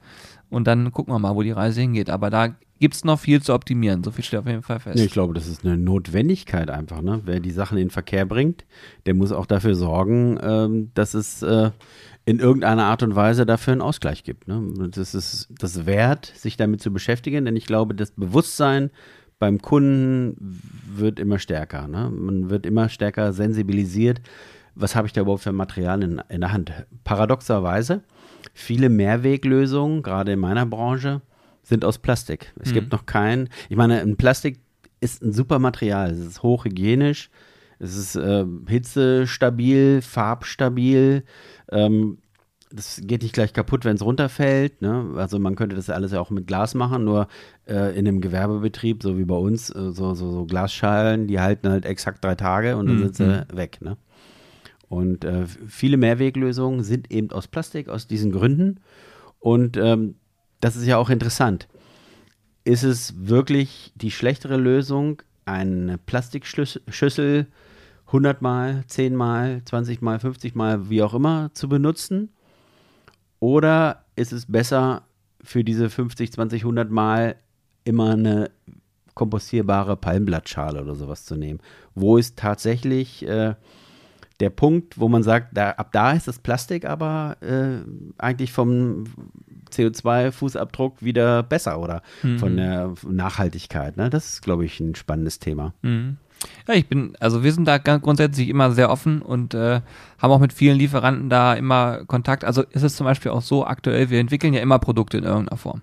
Und dann gucken wir mal, wo die Reise hingeht. Aber da gibt es noch viel zu optimieren. So viel steht auf jeden Fall fest. Ich glaube, das ist eine Notwendigkeit einfach. Ne? Wer die Sachen in den Verkehr bringt, der muss auch dafür sorgen, ähm, dass es äh, in irgendeiner Art und Weise dafür einen Ausgleich gibt. Ne? Das ist das wert, sich damit zu beschäftigen, denn ich glaube, das Bewusstsein beim Kunden wird immer stärker. Ne? Man wird immer stärker sensibilisiert was habe ich da überhaupt für Material in, in der Hand? Paradoxerweise, viele Mehrweglösungen, gerade in meiner Branche, sind aus Plastik. Es mhm. gibt noch kein, ich meine, ein Plastik ist ein super Material, es ist hochhygienisch, es ist äh, hitzestabil, farbstabil, ähm, das geht nicht gleich kaputt, wenn es runterfällt. Ne? Also man könnte das alles ja auch mit Glas machen, nur äh, in einem Gewerbebetrieb, so wie bei uns, äh, so, so, so, Glasschalen, die halten halt exakt drei Tage und dann mhm. sind sie mhm. weg. Ne? Und äh, viele Mehrweglösungen sind eben aus Plastik, aus diesen Gründen. Und ähm, das ist ja auch interessant. Ist es wirklich die schlechtere Lösung, eine Plastikschüssel 100 Mal, 10 Mal, 20 Mal, 50 Mal, wie auch immer zu benutzen? Oder ist es besser, für diese 50, 20, 100 Mal immer eine kompostierbare Palmblattschale oder sowas zu nehmen? Wo ist tatsächlich äh, der Punkt, wo man sagt, da, ab da ist das Plastik aber äh, eigentlich vom CO2-Fußabdruck wieder besser oder mhm. von der Nachhaltigkeit. Ne? Das ist, glaube ich, ein spannendes Thema. Mhm. Ja, ich bin, also wir sind da grundsätzlich immer sehr offen und äh, haben auch mit vielen Lieferanten da immer Kontakt. Also ist es zum Beispiel auch so aktuell, wir entwickeln ja immer Produkte in irgendeiner Form.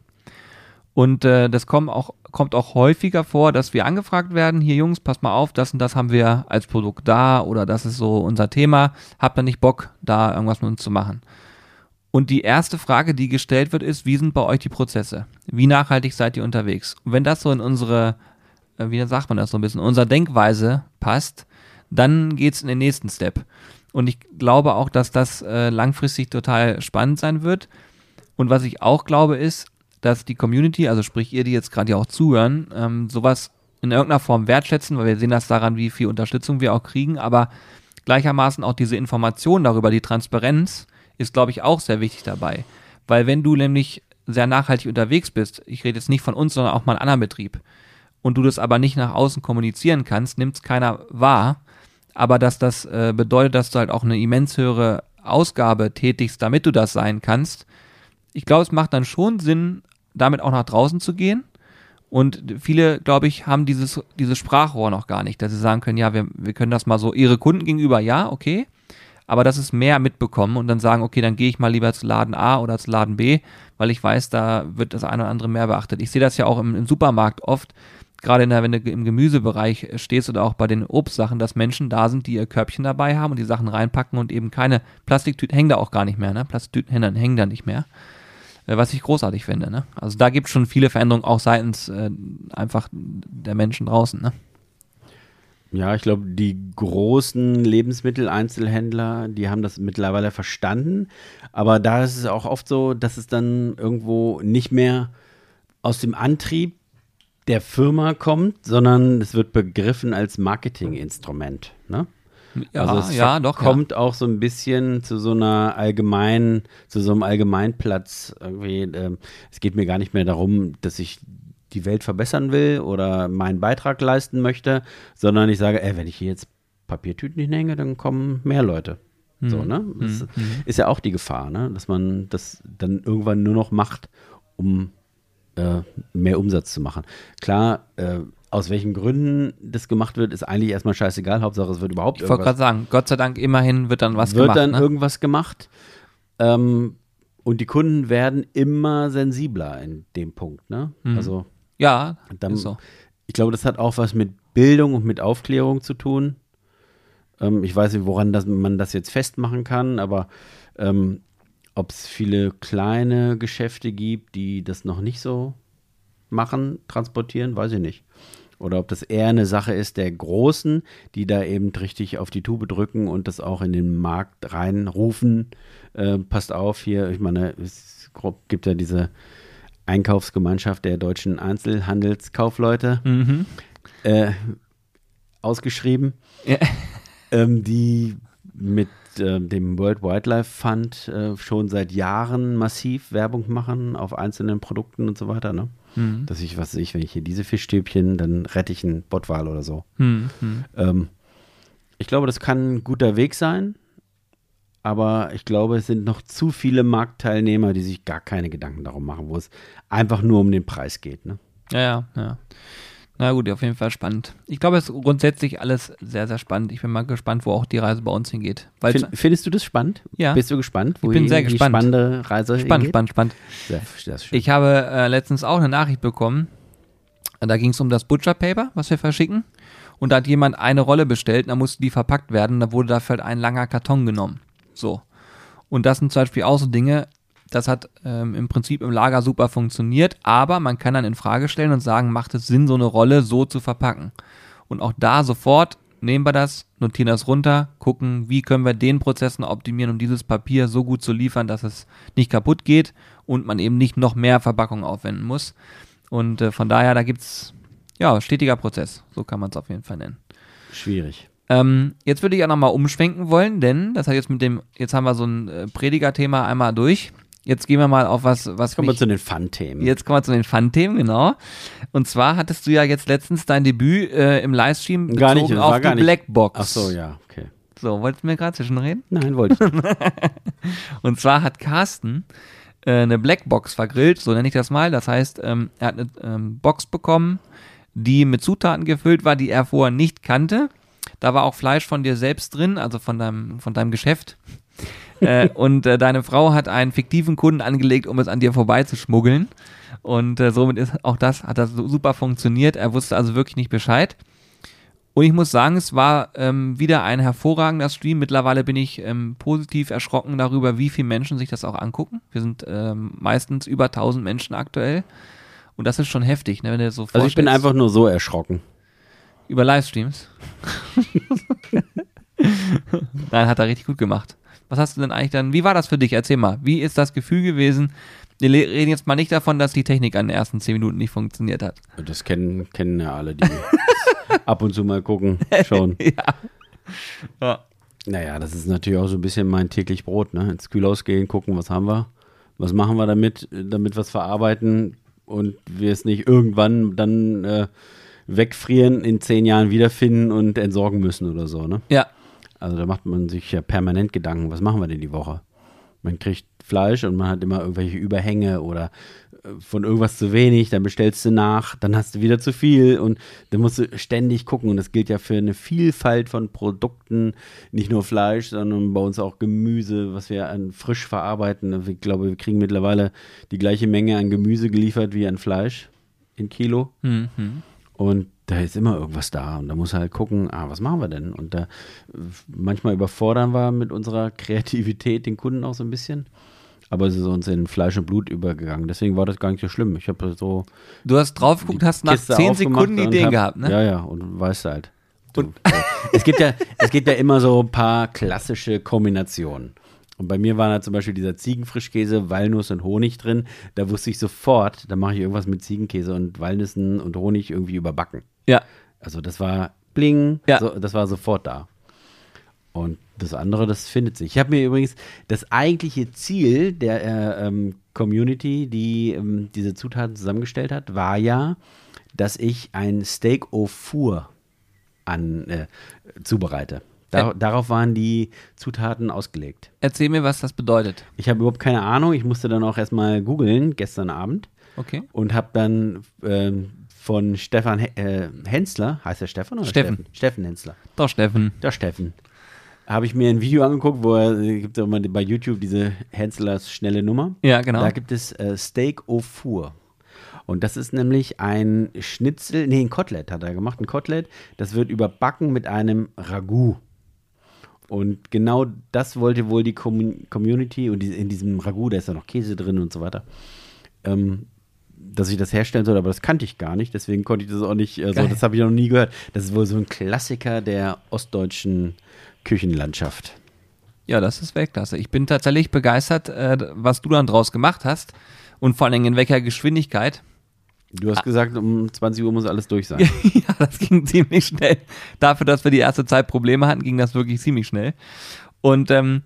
Und äh, das kommt auch, kommt auch häufiger vor, dass wir angefragt werden, hier Jungs, pass mal auf, das und das haben wir als Produkt da oder das ist so unser Thema, habt ihr nicht Bock, da irgendwas mit uns zu machen? Und die erste Frage, die gestellt wird, ist, wie sind bei euch die Prozesse? Wie nachhaltig seid ihr unterwegs? Und wenn das so in unsere, äh, wie sagt man das so ein bisschen, unserer Denkweise passt, dann geht's in den nächsten Step. Und ich glaube auch, dass das äh, langfristig total spannend sein wird. Und was ich auch glaube ist, dass die Community, also sprich ihr, die jetzt gerade ja auch zuhören, ähm, sowas in irgendeiner Form wertschätzen, weil wir sehen das daran, wie viel Unterstützung wir auch kriegen, aber gleichermaßen auch diese Information darüber, die Transparenz, ist, glaube ich, auch sehr wichtig dabei. Weil wenn du nämlich sehr nachhaltig unterwegs bist, ich rede jetzt nicht von uns, sondern auch mal einen anderen Betrieb, und du das aber nicht nach außen kommunizieren kannst, nimmt es keiner wahr. Aber dass das äh, bedeutet, dass du halt auch eine immens höhere Ausgabe tätigst, damit du das sein kannst. Ich glaube, es macht dann schon Sinn, damit auch nach draußen zu gehen. Und viele, glaube ich, haben dieses, dieses Sprachrohr noch gar nicht, dass sie sagen können, ja, wir, wir können das mal so ihre Kunden gegenüber, ja, okay. Aber das ist mehr mitbekommen und dann sagen, okay, dann gehe ich mal lieber zu Laden A oder zu Laden B, weil ich weiß, da wird das eine oder andere mehr beachtet. Ich sehe das ja auch im, im Supermarkt oft, gerade der, wenn du im Gemüsebereich stehst oder auch bei den Obstsachen, dass Menschen da sind, die ihr Körbchen dabei haben und die Sachen reinpacken und eben keine Plastiktüten hängen da auch gar nicht mehr, ne? Plastiktüten hängen da nicht mehr. Äh, was ich großartig finde, ne? Also da gibt es schon viele Veränderungen auch seitens äh, einfach der Menschen draußen, ne? Ja, ich glaube, die großen Lebensmitteleinzelhändler, die haben das mittlerweile verstanden. Aber da ist es auch oft so, dass es dann irgendwo nicht mehr aus dem Antrieb der Firma kommt, sondern es wird begriffen als Marketinginstrument. Ne? Ja, also es ja, doch. kommt auch so ein bisschen zu so einer allgemeinen, zu so einem Allgemeinplatz. Irgendwie, ähm, es geht mir gar nicht mehr darum, dass ich die Welt verbessern will oder meinen Beitrag leisten möchte, sondern ich sage, ey, wenn ich hier jetzt Papiertüten hinhänge, dann kommen mehr Leute. Mhm. So, ne? Das Mhm. ist ja auch die Gefahr, ne? Dass man das dann irgendwann nur noch macht, um äh, mehr Umsatz zu machen. Klar, äh, aus welchen Gründen das gemacht wird, ist eigentlich erstmal scheißegal. Hauptsache, es wird überhaupt Ich wollte gerade sagen, Gott sei Dank immerhin wird dann was wird gemacht. dann ne? irgendwas gemacht. Ähm, und die Kunden werden immer sensibler in dem Punkt. Ne? Mhm. Also Ja, dann, so. ich glaube, das hat auch was mit Bildung und mit Aufklärung zu tun. Ähm, ich weiß nicht, woran das, man das jetzt festmachen kann, aber ähm, ob es viele kleine Geschäfte gibt, die das noch nicht so machen, transportieren, weiß ich nicht. Oder ob das eher eine Sache ist der Großen, die da eben richtig auf die Tube drücken und das auch in den Markt reinrufen. Äh, passt auf hier, ich meine, es gibt ja diese Einkaufsgemeinschaft der deutschen Einzelhandelskaufleute Mhm. äh, ausgeschrieben, Ja. ähm, die mit ähm, dem World Wildlife Fund äh, schon seit Jahren massiv Werbung machen auf einzelnen Produkten und so weiter. Ne? Mhm. Dass ich, was weiß ich, wenn ich hier diese Fischstäbchen, dann rette ich einen Bottwal oder so. Mhm. Mhm. Ähm, ich glaube, das kann ein guter Weg sein, aber ich glaube, es sind noch zu viele Marktteilnehmer, die sich gar keine Gedanken darum machen, wo es einfach nur um den Preis geht. Ne? Ja, ja, ja. Na gut, auf jeden Fall spannend. Ich glaube, es ist grundsätzlich alles sehr, sehr spannend. Ich bin mal gespannt, wo auch die Reise bei uns hingeht. Find, findest du das spannend? Ja. Bist du gespannt? Ich bin sehr gespannt. spannende Reise spannend, spannend, spannend. Schön. Ich habe äh, letztens auch eine Nachricht bekommen. Da ging es um das Butcher Paper, was wir verschicken. Und da hat jemand eine Rolle bestellt, und da musste die verpackt werden. Da wurde dafür halt ein langer Karton genommen. So. Und das sind zum Beispiel auch so Dinge, das hat ähm, im Prinzip im Lager super funktioniert, aber man kann dann in Frage stellen und sagen, macht es Sinn, so eine Rolle so zu verpacken? Und auch da sofort nehmen wir das, notieren das runter, gucken, wie können wir den Prozess noch optimieren, um dieses Papier so gut zu liefern, dass es nicht kaputt geht und man eben nicht noch mehr Verpackung aufwenden muss. Und äh, von daher, da gibt's ja stetiger Prozess, so kann man es auf jeden Fall nennen. Schwierig. Ähm, jetzt würde ich auch nochmal umschwenken wollen, denn das hat jetzt mit dem, jetzt haben wir so ein äh, Prediger-Thema einmal durch. Jetzt gehen wir mal auf was, was Kommen wir zu den Fun-Themen. Jetzt kommen wir zu den Fun-Themen, genau. Und zwar hattest du ja jetzt letztens dein Debüt äh, im Livestream bezogen Gar nicht, auf gar die nicht. Blackbox. Ach so, ja, okay. So, wolltest du mir gerade zwischenreden? Nein, wollte ich nicht. Und zwar hat Carsten äh, eine Blackbox vergrillt, so nenne ich das mal. Das heißt, ähm, er hat eine ähm, Box bekommen, die mit Zutaten gefüllt war, die er vorher nicht kannte. Da war auch Fleisch von dir selbst drin, also von deinem, von deinem Geschäft. Äh, und äh, deine Frau hat einen fiktiven Kunden angelegt, um es an dir vorbeizuschmuggeln. Und äh, somit ist auch das, hat das super funktioniert. Er wusste also wirklich nicht Bescheid. Und ich muss sagen, es war ähm, wieder ein hervorragender Stream. Mittlerweile bin ich ähm, positiv erschrocken darüber, wie viele Menschen sich das auch angucken. Wir sind ähm, meistens über 1000 Menschen aktuell. Und das ist schon heftig, ne, wenn du so Also ich bin einfach nur so erschrocken. Über Livestreams. Nein, hat er richtig gut gemacht. Was hast du denn eigentlich dann, wie war das für dich? Erzähl mal, wie ist das Gefühl gewesen? Wir reden jetzt mal nicht davon, dass die Technik an den ersten 10 Minuten nicht funktioniert hat. Das kennen, kennen ja alle, die ab und zu mal gucken, schon. Ja. Naja, das ist natürlich auch so ein bisschen mein täglich Brot, ne? Ins Kühlhaus gehen, gucken, was haben wir, was machen wir damit, damit wir es verarbeiten und wir es nicht irgendwann dann äh, wegfrieren, in zehn Jahren wiederfinden und entsorgen müssen oder so, ne? Ja. Also da macht man sich ja permanent Gedanken, was machen wir denn die Woche? Man kriegt Fleisch und man hat immer irgendwelche Überhänge oder äh, von irgendwas zu wenig, dann bestellst du nach, dann hast du wieder zu viel und dann musst du ständig gucken. Und das gilt ja für eine Vielfalt von Produkten, nicht nur Fleisch, sondern bei uns auch Gemüse, was wir an frisch verarbeiten. Ich glaube, wir kriegen mittlerweile die gleiche Menge an Gemüse geliefert wie an Fleisch in Kilo. Mhm. Und da ist immer irgendwas da und da muss halt gucken, ah, was machen wir denn? Und da manchmal überfordern wir mit unserer Kreativität den Kunden auch so ein bisschen. Aber es ist uns in Fleisch und Blut übergegangen. Deswegen war das gar nicht so schlimm. Ich habe so. Du hast drauf geguckt, hast nach Kiste zehn aufgemacht Sekunden und Ideen hab, gehabt, ne? Ja, ja, und weißt halt. Du, es, gibt ja, es gibt ja immer so ein paar klassische Kombinationen. Und bei mir war da zum Beispiel dieser Ziegenfrischkäse, Walnuss und Honig drin. Da wusste ich sofort, da mache ich irgendwas mit Ziegenkäse und Walnüssen und Honig irgendwie überbacken. Ja. Also das war bling, Ja. so, das war sofort da. Und das andere, das findet sich. Ich habe mir übrigens das eigentliche Ziel der äh, ähm, Community, die ähm, diese Zutaten zusammengestellt hat, war ja, dass ich ein Steak au four an, äh, zubereite. Dar Darauf waren die Zutaten ausgelegt. Erzähl mir, was das bedeutet. Ich habe überhaupt keine Ahnung. Ich musste dann auch erstmal googeln gestern Abend Okay. und habe dann ähm, von Stefan He äh, Hensler, heißt er Stefan oder Steffen. Steffen? Steffen Hensler. Doch, Steffen. Der Steffen. Habe ich mir ein Video angeguckt, wo er, äh, gibt es mal bei YouTube diese Henslers schnelle Nummer. Ja, genau. Da gibt es äh, Steak au four. Und das ist nämlich ein Schnitzel, nee, ein Kotelett hat er gemacht, ein Kotelett. Das wird überbacken mit einem Ragout. Und genau das wollte wohl die Commun- Community und die, in diesem Ragout, da ist ja noch Käse drin und so weiter, ähm, dass ich das herstellen soll, aber das kannte ich gar nicht, deswegen konnte ich das auch nicht, also Geil. das habe ich noch nie gehört. Das ist wohl so ein Klassiker der ostdeutschen Küchenlandschaft. Ja, das ist Weltklasse. Ich bin tatsächlich begeistert, äh, was du dann draus gemacht hast. Und vor allen Dingen in welcher Geschwindigkeit. Du hast gesagt, um 20 Uhr muss alles durch sein. ja, das ging ziemlich schnell. Dafür, dass wir die erste Zeit Probleme hatten, ging das wirklich ziemlich schnell. Und ähm,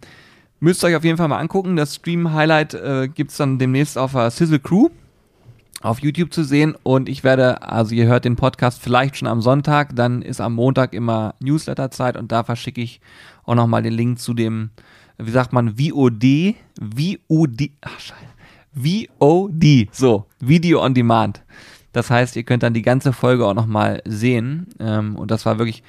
müsst ihr euch auf jeden Fall mal angucken. Das Stream-Highlight äh, gibt es dann demnächst auf der Sizzle Crew auf YouTube zu sehen. Und ich werde, also ihr hört den Podcast vielleicht schon am Sonntag, dann ist am Montag immer Newsletter-Zeit und da verschicke ich auch nochmal den Link zu dem, wie sagt man, VOD, VOD, ach scheiße, VOD, so, Video on Demand. Das heißt, ihr könnt dann die ganze Folge auch nochmal sehen. Ähm, und das war wirklich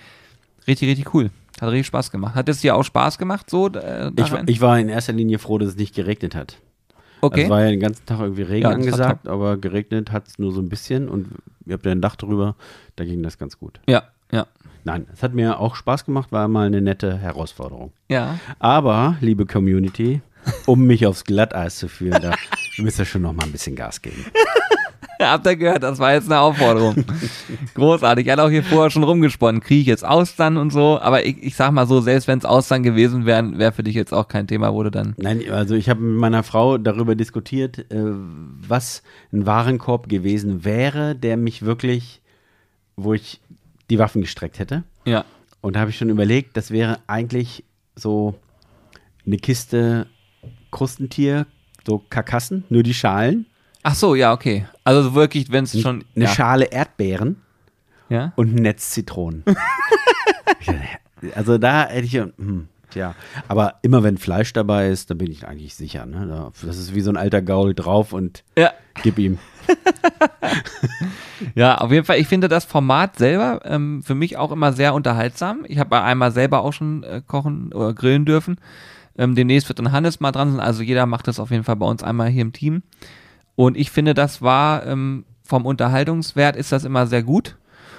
richtig, richtig cool. Hat richtig Spaß gemacht. Hat es dir auch Spaß gemacht, so? Äh, Ich, ich war in erster Linie froh, dass es nicht geregnet hat. okay. Es war ja den ganzen Tag irgendwie Regen Ja, angesagt, aber geregnet hat es nur so ein bisschen und ihr habt ja ein Dach drüber, da ging das ganz gut. ja, ja, Nein, es hat mir auch Spaß gemacht, war mal eine nette Herausforderung. ja. Aber, liebe Community, um mich aufs Glatteis zu führen, da müsst ihr schon noch mal ein bisschen Gas geben. Habt ihr gehört, das war jetzt eine Aufforderung. Großartig. Er hat auch hier vorher schon rumgesponnen. Kriege ich jetzt Austern und so. Aber ich, ich sag mal so, selbst wenn es Austern gewesen wären, wäre für dich jetzt auch kein Thema, wo du dann. Nein, also ich habe mit meiner Frau darüber diskutiert, äh, was ein Warenkorb gewesen wäre, der mich wirklich, wo ich die Waffen gestreckt hätte. Ja. Und da habe ich schon überlegt, das wäre eigentlich so eine Kiste Krustentier, so Karkassen, nur die Schalen, Ach so, ja, okay. Also wirklich, wenn es schon. eine ja. Schale Erdbeeren ja. und ein Netz Zitronen. also da hätte ich, ja, hm, tja, aber immer wenn Fleisch dabei ist, dann bin ich eigentlich sicher. Ne? Da- Das ist wie so ein alter Gaul drauf und Ja. gib ihm. Ja, auf jeden Fall. Ich finde das Format selber ähm, für mich auch immer sehr unterhaltsam. Ich habe einmal selber auch schon äh, kochen oder grillen dürfen. Ähm, demnächst wird dann Hannes mal dran sein. Also jeder macht das auf jeden Fall bei uns einmal hier im Team. Und ich finde, das war ähm, vom Unterhaltungswert ist das immer sehr gut.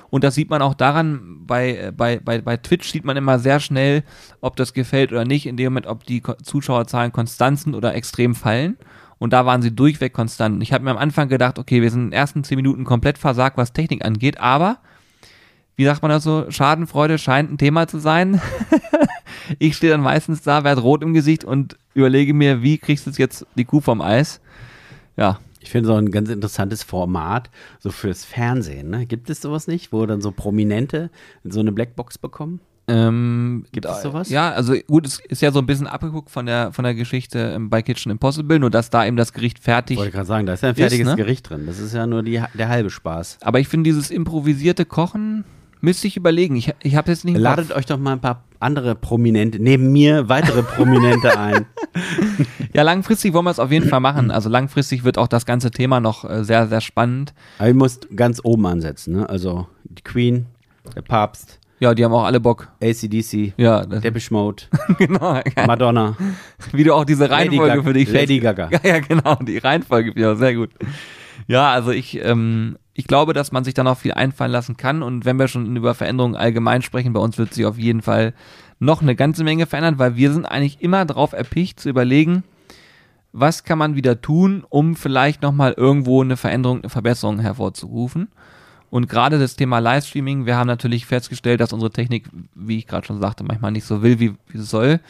Und das sieht man auch daran, bei, äh, bei, bei, bei Twitch sieht man immer sehr schnell, ob das gefällt oder nicht, in dem Moment, ob die Zuschauerzahlen konstant sind oder extrem fallen. Und da waren sie durchweg konstant. Ich habe mir am Anfang gedacht, okay, wir sind in den ersten zehn Minuten komplett versagt, was Technik angeht, aber wie sagt man das so, Schadenfreude scheint ein Thema zu sein. ich stehe dann meistens da, werde rot im Gesicht und überlege mir, wie kriegst du jetzt die Kuh vom Eis? Ja, Ich finde auch ein ganz interessantes Format, so fürs Fernsehen. Ne? Gibt es sowas nicht, wo dann so Prominente so eine Blackbox bekommen? Ähm, Gibt es sowas? Ja, also gut, es ist ja so ein bisschen abgeguckt von der, von der Geschichte ähm, bei Kitchen Impossible, nur dass da eben das Gericht fertig Ich wollte gerade sagen, da ist ja ein fertiges ne? Gericht drin. Das ist ja nur die, der halbe Spaß. Aber ich finde dieses improvisierte Kochen, müsste ich überlegen. Ich, ich habe jetzt nicht Ladet euch doch mal ein paar andere Prominente, neben mir weitere Prominente ein. Ja, langfristig wollen wir es auf jeden Fall machen. Also langfristig wird auch das ganze Thema noch äh, sehr, sehr spannend. Aber ihr müsst ganz oben ansetzen, ne? Also die Queen, der Papst, Ja, die haben auch alle Bock. ACDC, Ja, Depeche Mode, genau. Madonna, Wie du auch diese Lady Reihenfolge Gaga. für dich Lady Gaga. Ja, ja, genau, die Reihenfolge, ja, sehr gut. Ja, also ich, ähm, ich glaube, dass man sich da noch viel einfallen lassen kann und wenn wir schon über Veränderungen allgemein sprechen, bei uns wird sich auf jeden Fall noch eine ganze Menge verändern, weil wir sind eigentlich immer drauf erpicht zu überlegen, was kann man wieder tun, um vielleicht nochmal irgendwo eine Veränderung, eine Verbesserung hervorzurufen. Und gerade das Thema Livestreaming, wir haben natürlich festgestellt, dass unsere Technik, wie ich gerade schon sagte, manchmal nicht so will, wie, es soll.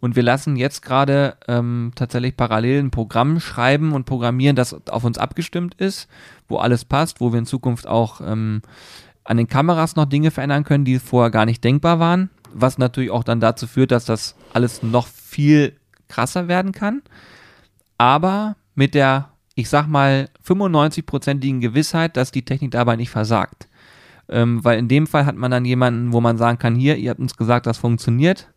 Und wir lassen jetzt gerade ähm, tatsächlich parallel ein Programm schreiben und programmieren, das auf uns abgestimmt ist, wo alles passt, wo wir in Zukunft auch ähm, an den Kameras noch Dinge verändern können, die vorher gar nicht denkbar waren. Was natürlich auch dann dazu führt, dass das alles noch viel krasser werden kann. Aber mit der, ich sag mal, 95-prozentigen Gewissheit, dass die Technik dabei nicht versagt. Ähm, weil in dem Fall hat man dann jemanden, wo man sagen kann, hier, ihr habt uns gesagt, das funktioniert.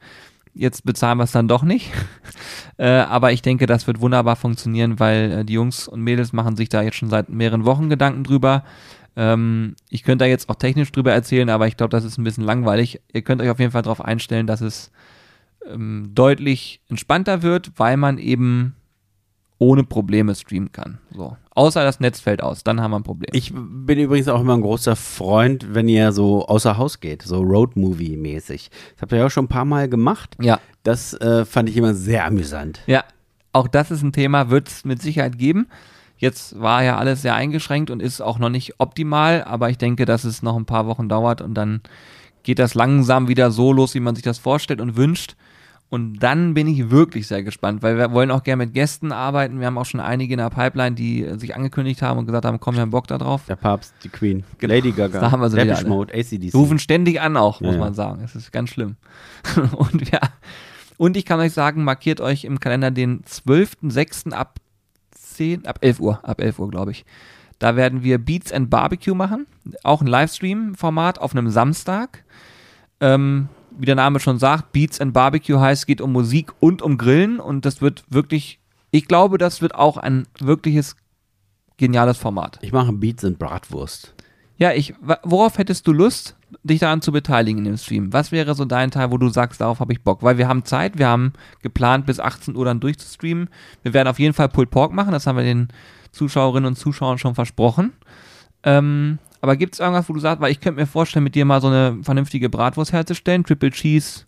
Jetzt bezahlen wir es dann doch nicht. äh, aber ich denke, das wird wunderbar funktionieren, weil äh, die Jungs und Mädels machen sich da jetzt schon seit mehreren Wochen Gedanken drüber. Ähm, ich könnte da jetzt auch technisch drüber erzählen, aber ich glaube, das ist ein bisschen langweilig. Ihr könnt euch auf jeden Fall darauf einstellen, dass es ähm, deutlich entspannter wird, weil man eben ohne Probleme streamen kann. So. Außer das Netz fällt aus, dann haben wir ein Problem. Ich bin übrigens auch immer ein großer Freund, wenn ihr so außer Haus geht, so Roadmovie-mäßig. Das habt ihr ja auch schon ein paar Mal gemacht. ja, Das äh, fand ich immer sehr amüsant. ja. Auch das ist ein Thema, wird es mit Sicherheit geben. Jetzt war ja alles sehr eingeschränkt und ist auch noch nicht optimal, aber ich denke, dass es noch ein paar Wochen dauert und dann geht das langsam wieder so los, wie man sich das vorstellt und wünscht. Und dann bin ich wirklich sehr gespannt, weil wir wollen auch gerne mit Gästen arbeiten. Wir haben auch schon einige in der Pipeline, die äh, sich angekündigt haben und gesagt haben, komm, wir haben Bock da drauf. Der Papst, die Queen, Genau. Lady Gaga, Da haben wir wieder Depeche. Mode, ACDC. rufen ständig an auch, muss ja. man sagen. Es ist ganz schlimm. und ja, und ich kann euch sagen, markiert euch im Kalender den 12.06. ab 10, ab 11 Uhr, ab 11 Uhr, glaube ich. Da werden wir Beats and Barbecue machen. Auch ein Livestream-Format auf einem Samstag. Ähm, wie der Name schon sagt, Beats and Barbecue heißt, es geht um Musik und um Grillen und das wird wirklich, ich glaube, das wird auch ein wirkliches geniales Format. Ich mache Beats und Bratwurst. Ja, ich, worauf hättest du Lust, dich daran zu beteiligen in dem Stream? Was wäre so dein Teil, wo du sagst, darauf habe ich Bock? Weil wir haben Zeit, wir haben geplant, bis 18 Uhr dann durchzustreamen. Wir werden auf jeden Fall Pulled Pork machen, das haben wir den Zuschauerinnen und Zuschauern schon versprochen. Ähm, aber gibt es irgendwas, wo du sagst, weil ich könnte mir vorstellen, mit dir mal so eine vernünftige Bratwurst herzustellen, Triple Cheese,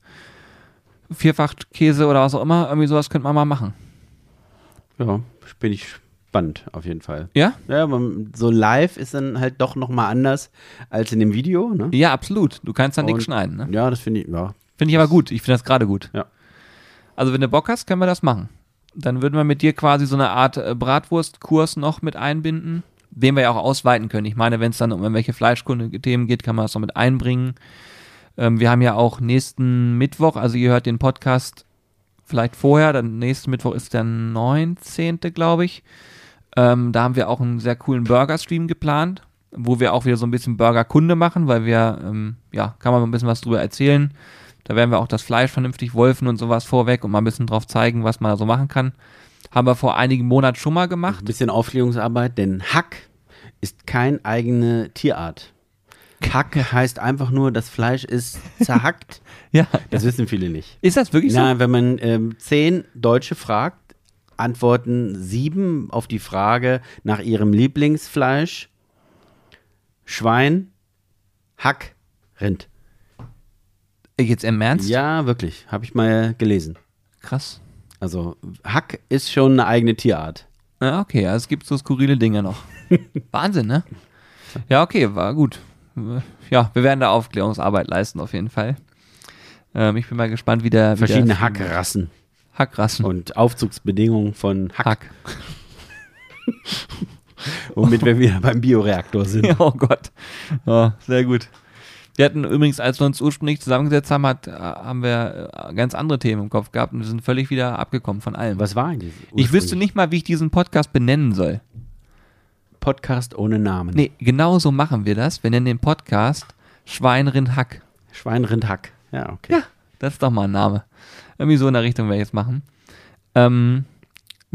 Vierfachkäse oder was auch immer, irgendwie sowas könnte man mal machen. Ja, bin ich spannend auf jeden Fall. Ja? Ja, aber so live ist dann halt doch nochmal anders als in dem Video, ne? Ja, absolut. Du kannst dann nichts schneiden, ne? Ja, das finde ich, ja. Finde ich aber gut. Ich finde das gerade gut. Ja. Also, wenn du Bock hast, können wir das machen. Dann würden wir mit dir quasi so eine Art äh, Bratwurstkurs noch mit einbinden, den wir ja auch ausweiten können. Ich meine, wenn es dann um irgendwelche Fleischkunde-Themen geht, kann man das noch mit einbringen. Ähm, wir haben ja auch nächsten Mittwoch, also ihr hört den Podcast vielleicht vorher, dann nächsten Mittwoch ist der 19., glaube ich. Ähm, da haben wir auch einen sehr coolen Burger-Stream geplant, wo wir auch wieder so ein bisschen Burger-Kunde machen, weil wir, ähm, ja, kann man ein bisschen was drüber erzählen. Da werden wir auch das Fleisch vernünftig wolfen und sowas vorweg und mal ein bisschen drauf zeigen, was man da so machen kann. Haben wir vor einigen Monaten schon mal Ein gemacht. bisschen Aufklärungsarbeit, denn Hack ist keine eigene Tierart. Hack heißt einfach nur, das Fleisch ist zerhackt. Ja. Das wissen viele nicht. Ist das wirklich so? Na, wenn man ähm, zehn Deutsche fragt, antworten sieben auf die Frage nach ihrem Lieblingsfleisch Schwein, Hack, Rind. Jetzt im Ernst? Ja, wirklich. Habe ich mal gelesen. Krass. Also Hack ist schon eine eigene Tierart. Ja, okay, also es gibt so skurrile Dinge noch. Wahnsinn, ne? Ja, okay, war gut. Ja, wir werden da Aufklärungsarbeit leisten, auf jeden Fall. Ähm, ich bin mal gespannt, wie der. wie Verschiedene der Hackrassen Hackrassen. und Aufzugsbedingungen von Hack, Hack. womit wir wieder beim Bioreaktor sind. oh Gott. Ja, sehr gut. Wir hatten übrigens, als wir uns ursprünglich zusammengesetzt haben, hat, äh, haben wir äh, ganz andere Themen im Kopf gehabt und wir sind völlig wieder abgekommen von allem. Was war eigentlich? Ich wüsste nicht mal, wie ich diesen Podcast benennen soll. Podcast ohne Namen. Nee, genau so machen wir das. Wir nennen den Podcast Schweinrind Hack. Schweinrind Hack. Ja, okay. Ja, das ist doch mal ein Name. Irgendwie so in der Richtung werde ich es machen. Ähm,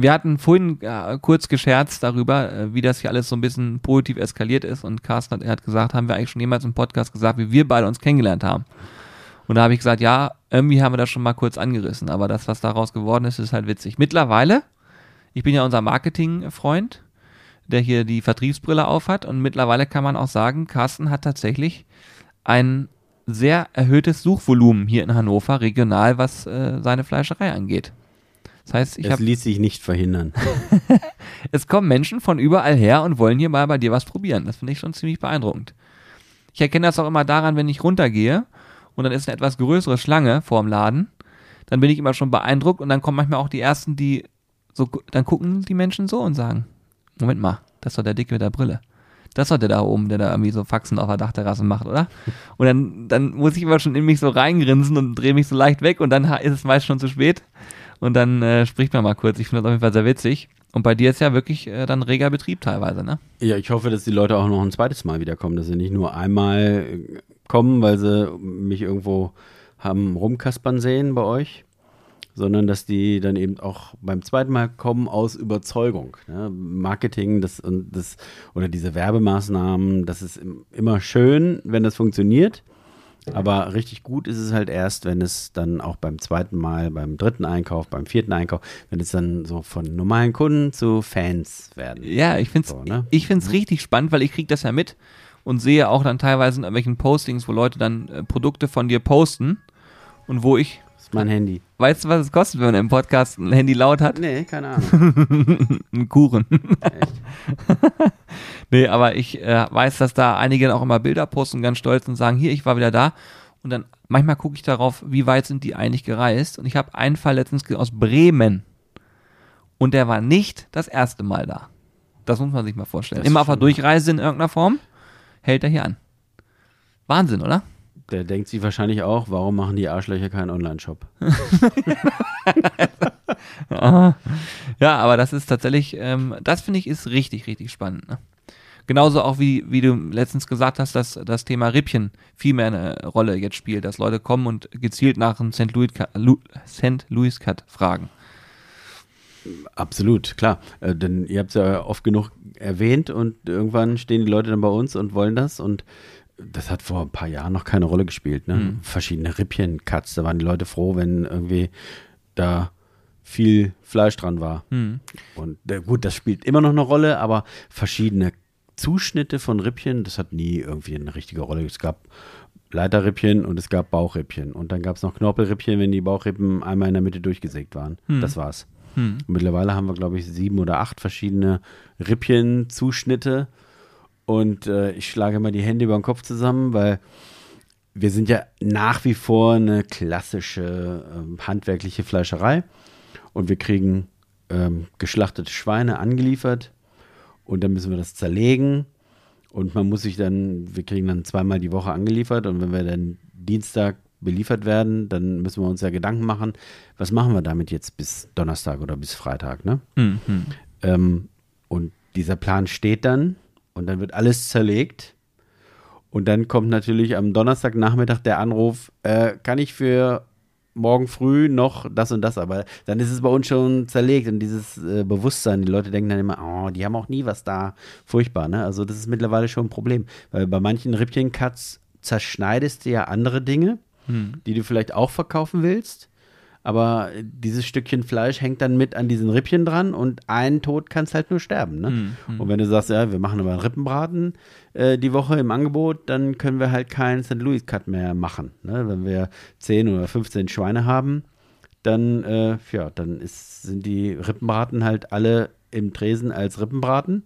wir hatten vorhin äh, kurz gescherzt darüber, äh, wie das hier alles so ein bisschen positiv eskaliert ist. Und Carsten hat, er hat gesagt, haben wir eigentlich schon jemals im Podcast gesagt, wie wir beide uns kennengelernt haben. Und da habe ich gesagt, ja, irgendwie haben wir das schon mal kurz angerissen. Aber das, was daraus geworden ist, ist halt witzig. Mittlerweile, ich bin ja unser Marketing-Freund, der hier die Vertriebsbrille aufhat. Und mittlerweile kann man auch sagen, Carsten hat tatsächlich ein sehr erhöhtes Suchvolumen hier in Hannover, regional, was äh, seine Fleischerei angeht. Das heißt, ich habe ließ sich nicht verhindern. es kommen Menschen von überall her und wollen hier mal bei dir was probieren. Das finde ich schon ziemlich beeindruckend. Ich erkenne das auch immer daran, wenn ich runtergehe und dann ist eine etwas größere Schlange vor dem Laden. Dann bin ich immer schon beeindruckt und dann kommen manchmal auch die ersten, die so, dann gucken die Menschen so und sagen: Moment mal, das ist doch der Dicke mit der Brille. Das ist doch der da oben, der da irgendwie so Faxen auf der Dachterrasse macht, oder? Und dann, dann muss ich immer schon in mich so reingrinsen und drehe mich so leicht weg und dann ist es meist schon zu spät. Und dann äh, spricht man mal kurz. Ich finde das auf jeden Fall sehr witzig. Und bei dir ist ja wirklich äh, dann reger Betrieb teilweise, ne? Ja, ich hoffe, dass die Leute auch noch ein zweites Mal wiederkommen, dass sie nicht nur einmal äh, kommen, weil sie mich irgendwo haben rumkaspern sehen bei euch, sondern dass die dann eben auch beim zweiten Mal kommen aus Überzeugung. Ne? Marketing das, und das, oder diese Werbemaßnahmen, das ist im- immer schön, wenn das funktioniert. Aber richtig gut ist es halt erst, wenn es dann auch beim zweiten Mal, beim dritten Einkauf, beim vierten Einkauf, wenn es dann so von normalen Kunden zu Fans werden. Ja, ich finde es So, ne? ich find's richtig spannend, weil ich kriege das ja mit und sehe auch dann teilweise in irgendwelchen Postings, wo Leute dann äh, Produkte von dir posten und wo ich, ist mein Handy. weißt du, was es kostet, wenn man im Podcast ein Handy laut hat? Nee, keine Ahnung. Ein Kuchen. Echt? nee, aber ich äh, weiß, dass da einige auch immer Bilder posten, ganz stolz und sagen, hier, ich war wieder da. Und dann manchmal gucke ich darauf, wie weit sind die eigentlich gereist. Und ich habe einen Fall letztens aus Bremen. Und der war nicht das erste Mal da. Das muss man sich mal vorstellen. Das Immer auf der Durchreise in irgendeiner Form hält er hier an. Wahnsinn, oder? Der denkt sich wahrscheinlich auch, warum machen die Arschlöcher keinen Online-Shop? ja, aber das ist tatsächlich, ähm, das finde ich ist richtig, richtig spannend. Ne? Genauso auch wie, wie du letztens gesagt hast, dass das Thema Rippchen viel mehr eine Rolle jetzt spielt, dass Leute kommen und gezielt nach einem St. Louis, St. Louis Cut fragen. Absolut, klar. Äh, denn ihr habt es ja oft genug erwähnt und irgendwann stehen die Leute dann bei uns und wollen das und das hat vor ein paar Jahren noch keine Rolle gespielt. Ne? Mhm. Verschiedene Rippchen-Cuts, da waren die Leute froh, wenn irgendwie da viel Fleisch dran war. Hm. Und äh, gut, das spielt immer noch eine Rolle, aber verschiedene Zuschnitte von Rippchen, das hat nie irgendwie eine richtige Rolle. Es gab Leiterrippchen und es gab Bauchrippchen. Und dann gab es noch Knorpelrippchen, wenn die Bauchrippen einmal in der Mitte durchgesägt waren. Hm. Das war's. Hm. Und mittlerweile haben wir, glaube ich, sieben oder acht verschiedene Rippchen-Zuschnitte. Und äh, ich schlage mal die Hände über den Kopf zusammen, weil wir sind ja nach wie vor eine klassische ähm, handwerkliche Fleischerei. Und wir kriegen ähm, geschlachtete Schweine angeliefert. Und dann müssen wir das zerlegen. Und man muss sich dann, wir kriegen dann zweimal die Woche angeliefert. Und wenn wir dann Dienstag beliefert werden, dann müssen wir uns ja Gedanken machen, was machen wir damit jetzt bis Donnerstag oder bis Freitag, ne? Hm, hm. Ähm, und dieser Plan steht dann und dann wird alles zerlegt. Und dann kommt natürlich am Donnerstagnachmittag der Anruf, äh, kann ich für morgen früh noch das und das, aber dann ist es bei uns schon zerlegt und dieses äh, Bewusstsein, die Leute denken dann immer, oh, die haben auch nie was da. Furchtbar, ne? Also das ist mittlerweile schon ein Problem, weil bei manchen Rippchen-Cuts zerschneidest du ja andere Dinge, Hm. die du vielleicht auch verkaufen willst. Aber dieses Stückchen Fleisch hängt dann mit an diesen Rippchen dran und ein Tod kannst halt nur sterben. Ne? Hm, hm. Und wenn du sagst, ja, wir machen aber einen Rippenbraten äh, die Woche im Angebot, dann können wir halt keinen St. Louis Cut mehr machen. Ne? Wenn wir 10 oder 15 Schweine haben, dann, äh, ja, dann ist, sind die Rippenbraten halt alle im Tresen als Rippenbraten.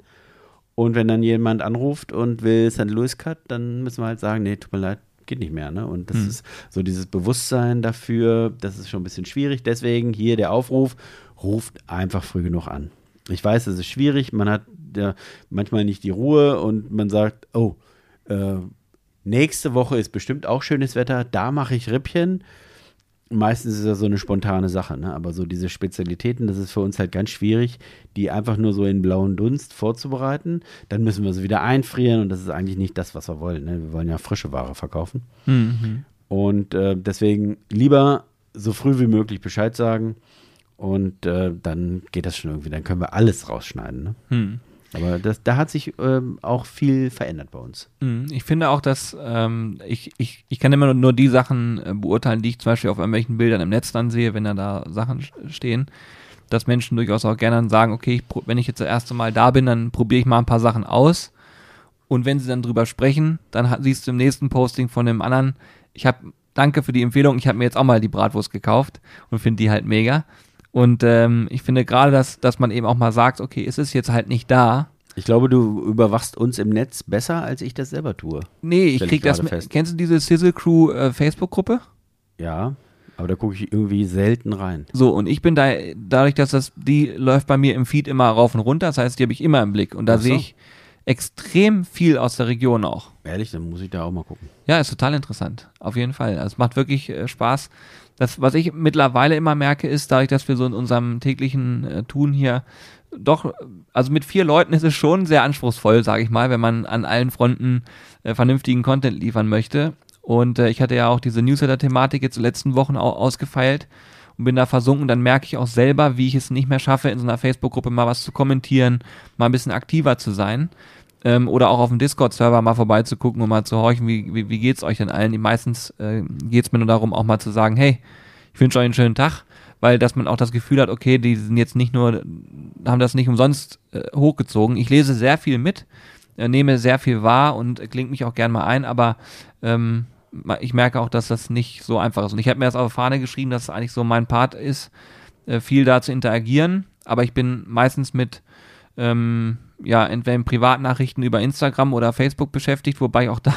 Und wenn dann jemand anruft und will St. Louis Cut, dann müssen wir halt sagen, nee, tut mir leid, geht nicht mehr. Ne? Und das Hm. ist so dieses Bewusstsein dafür, das ist schon ein bisschen schwierig. Deswegen hier der Aufruf, ruft einfach früh genug an. Ich weiß, es ist schwierig, man hat ja manchmal nicht die Ruhe und man sagt, oh, äh, nächste Woche ist bestimmt auch schönes Wetter, da mache ich Rippchen. Meistens ist das so eine spontane Sache, ne? aber so diese Spezialitäten, das ist für uns halt ganz schwierig, die einfach nur so in blauen Dunst vorzubereiten. Dann müssen wir sie wieder einfrieren und das ist eigentlich nicht das, was wir wollen. Ne? Wir wollen ja frische Ware verkaufen. Mhm. Und äh, deswegen lieber so früh wie möglich Bescheid sagen und äh, dann geht das schon irgendwie. Dann können wir alles rausschneiden. Ne? Hm. Aber das, da hat sich ähm, auch viel verändert bei uns. Hm, Ich finde auch, dass ähm, ich, ich, ich kann immer nur, die Sachen äh, beurteilen, die ich zum Beispiel auf irgendwelchen Bildern im Netz dann sehe, wenn da, da Sachen stehen, dass Menschen durchaus auch gerne dann sagen, okay, ich, wenn ich jetzt das erste Mal da bin, dann probiere ich mal ein paar Sachen aus. Und wenn sie dann drüber sprechen, dann hat, siehst du im nächsten Posting von dem anderen, ich habe, danke für die Empfehlung, ich habe mir jetzt auch mal die Bratwurst gekauft und finde die halt mega. Und ähm, ich finde gerade, dass, dass man eben auch mal sagt, okay, es ist jetzt halt nicht da, Ich glaube, du überwachst uns im Netz besser, als ich das selber tue. Nee, ich krieg ich das mit. Kennst du diese Sizzle Crew äh, Facebook-Gruppe? Ja, aber da gucke ich irgendwie selten rein. So, und ich bin da, dadurch, dass das, die läuft bei mir im Feed immer rauf und runter, das heißt, die habe ich immer im Blick. Und da so. sehe ich extrem viel aus der Region auch. Ehrlich, dann muss ich da auch mal gucken. Ja, ist total interessant. Auf jeden Fall. Also es macht wirklich äh, Spaß. Das, was ich mittlerweile immer merke, ist, dadurch, dass wir so in unserem täglichen äh, Tun hier doch, also mit vier Leuten ist es schon sehr anspruchsvoll, sage ich mal, wenn man an allen Fronten äh, vernünftigen Content liefern möchte. Und äh, ich hatte ja auch diese Newsletter-Thematik jetzt die letzten Wochen auch ausgefeilt und bin da versunken. Dann merke ich auch selber, wie ich es nicht mehr schaffe, in so einer Facebook-Gruppe mal was zu kommentieren, mal ein bisschen aktiver zu sein. Ähm, oder auch auf dem Discord-Server mal vorbeizugucken und mal zu horchen, wie, wie, wie geht's euch denn allen? Meistens äh, geht's mir nur darum, auch mal zu sagen, hey, ich wünsche euch einen schönen Tag, weil dass man auch das Gefühl hat, okay, die sind jetzt nicht nur, haben das nicht umsonst äh, hochgezogen. Ich lese sehr viel mit, äh, nehme sehr viel wahr und klingt mich auch gern mal ein, aber ähm, ich merke auch, dass das nicht so einfach ist. Und ich habe mir das auf die Fahne geschrieben, dass es eigentlich so mein Part ist, äh, viel da zu interagieren, aber ich bin meistens mit ähm, ja, entweder in Privatnachrichten über Instagram oder Facebook beschäftigt, wobei auch da,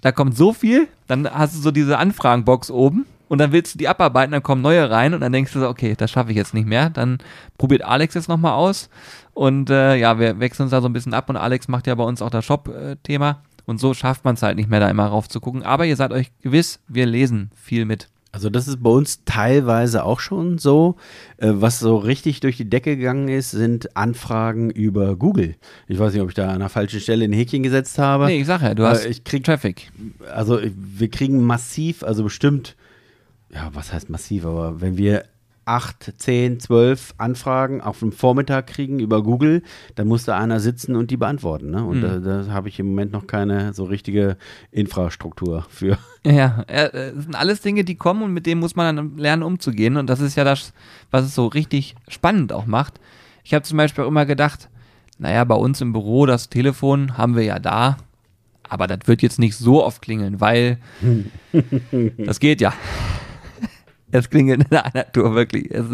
da kommt so viel, dann hast du so diese Anfragenbox oben und dann willst du die abarbeiten, dann kommen neue rein und dann denkst du so, okay, das schaffe ich jetzt nicht mehr. Dann probiert Alex jetzt nochmal aus und äh, ja, wir wechseln uns da so ein bisschen ab und Alex macht ja bei uns auch das Shop-Thema und so schafft man es halt nicht mehr, da immer rauf zu gucken. Aber ihr seid euch gewiss, wir lesen viel mit. Also das ist bei uns teilweise auch schon so. Äh, was so richtig durch die Decke gegangen ist, sind Anfragen über Google. Ich weiß nicht, ob ich da an der falschen Stelle ein Häkchen gesetzt habe. Nee, ich sag ja, du Äh, hast ich krieg- Traffic. Also wir kriegen massiv, also bestimmt, ja, was heißt massiv, aber wenn wir acht, zehn, zwölf Anfragen auf dem Vormittag kriegen über Google, dann muss da einer sitzen und die beantworten. Ne? Und da, da habe ich im Moment noch keine so richtige Infrastruktur für. Ja, äh, das sind alles Dinge, die kommen und mit denen muss man dann lernen umzugehen. Und das ist ja das, was es so richtig spannend auch macht. Ich habe zum Beispiel auch immer gedacht, naja, bei uns im Büro, das Telefon haben wir ja da, aber das wird jetzt nicht so oft klingeln, weil das geht ja. Es klingelt in einer Tour wirklich. Es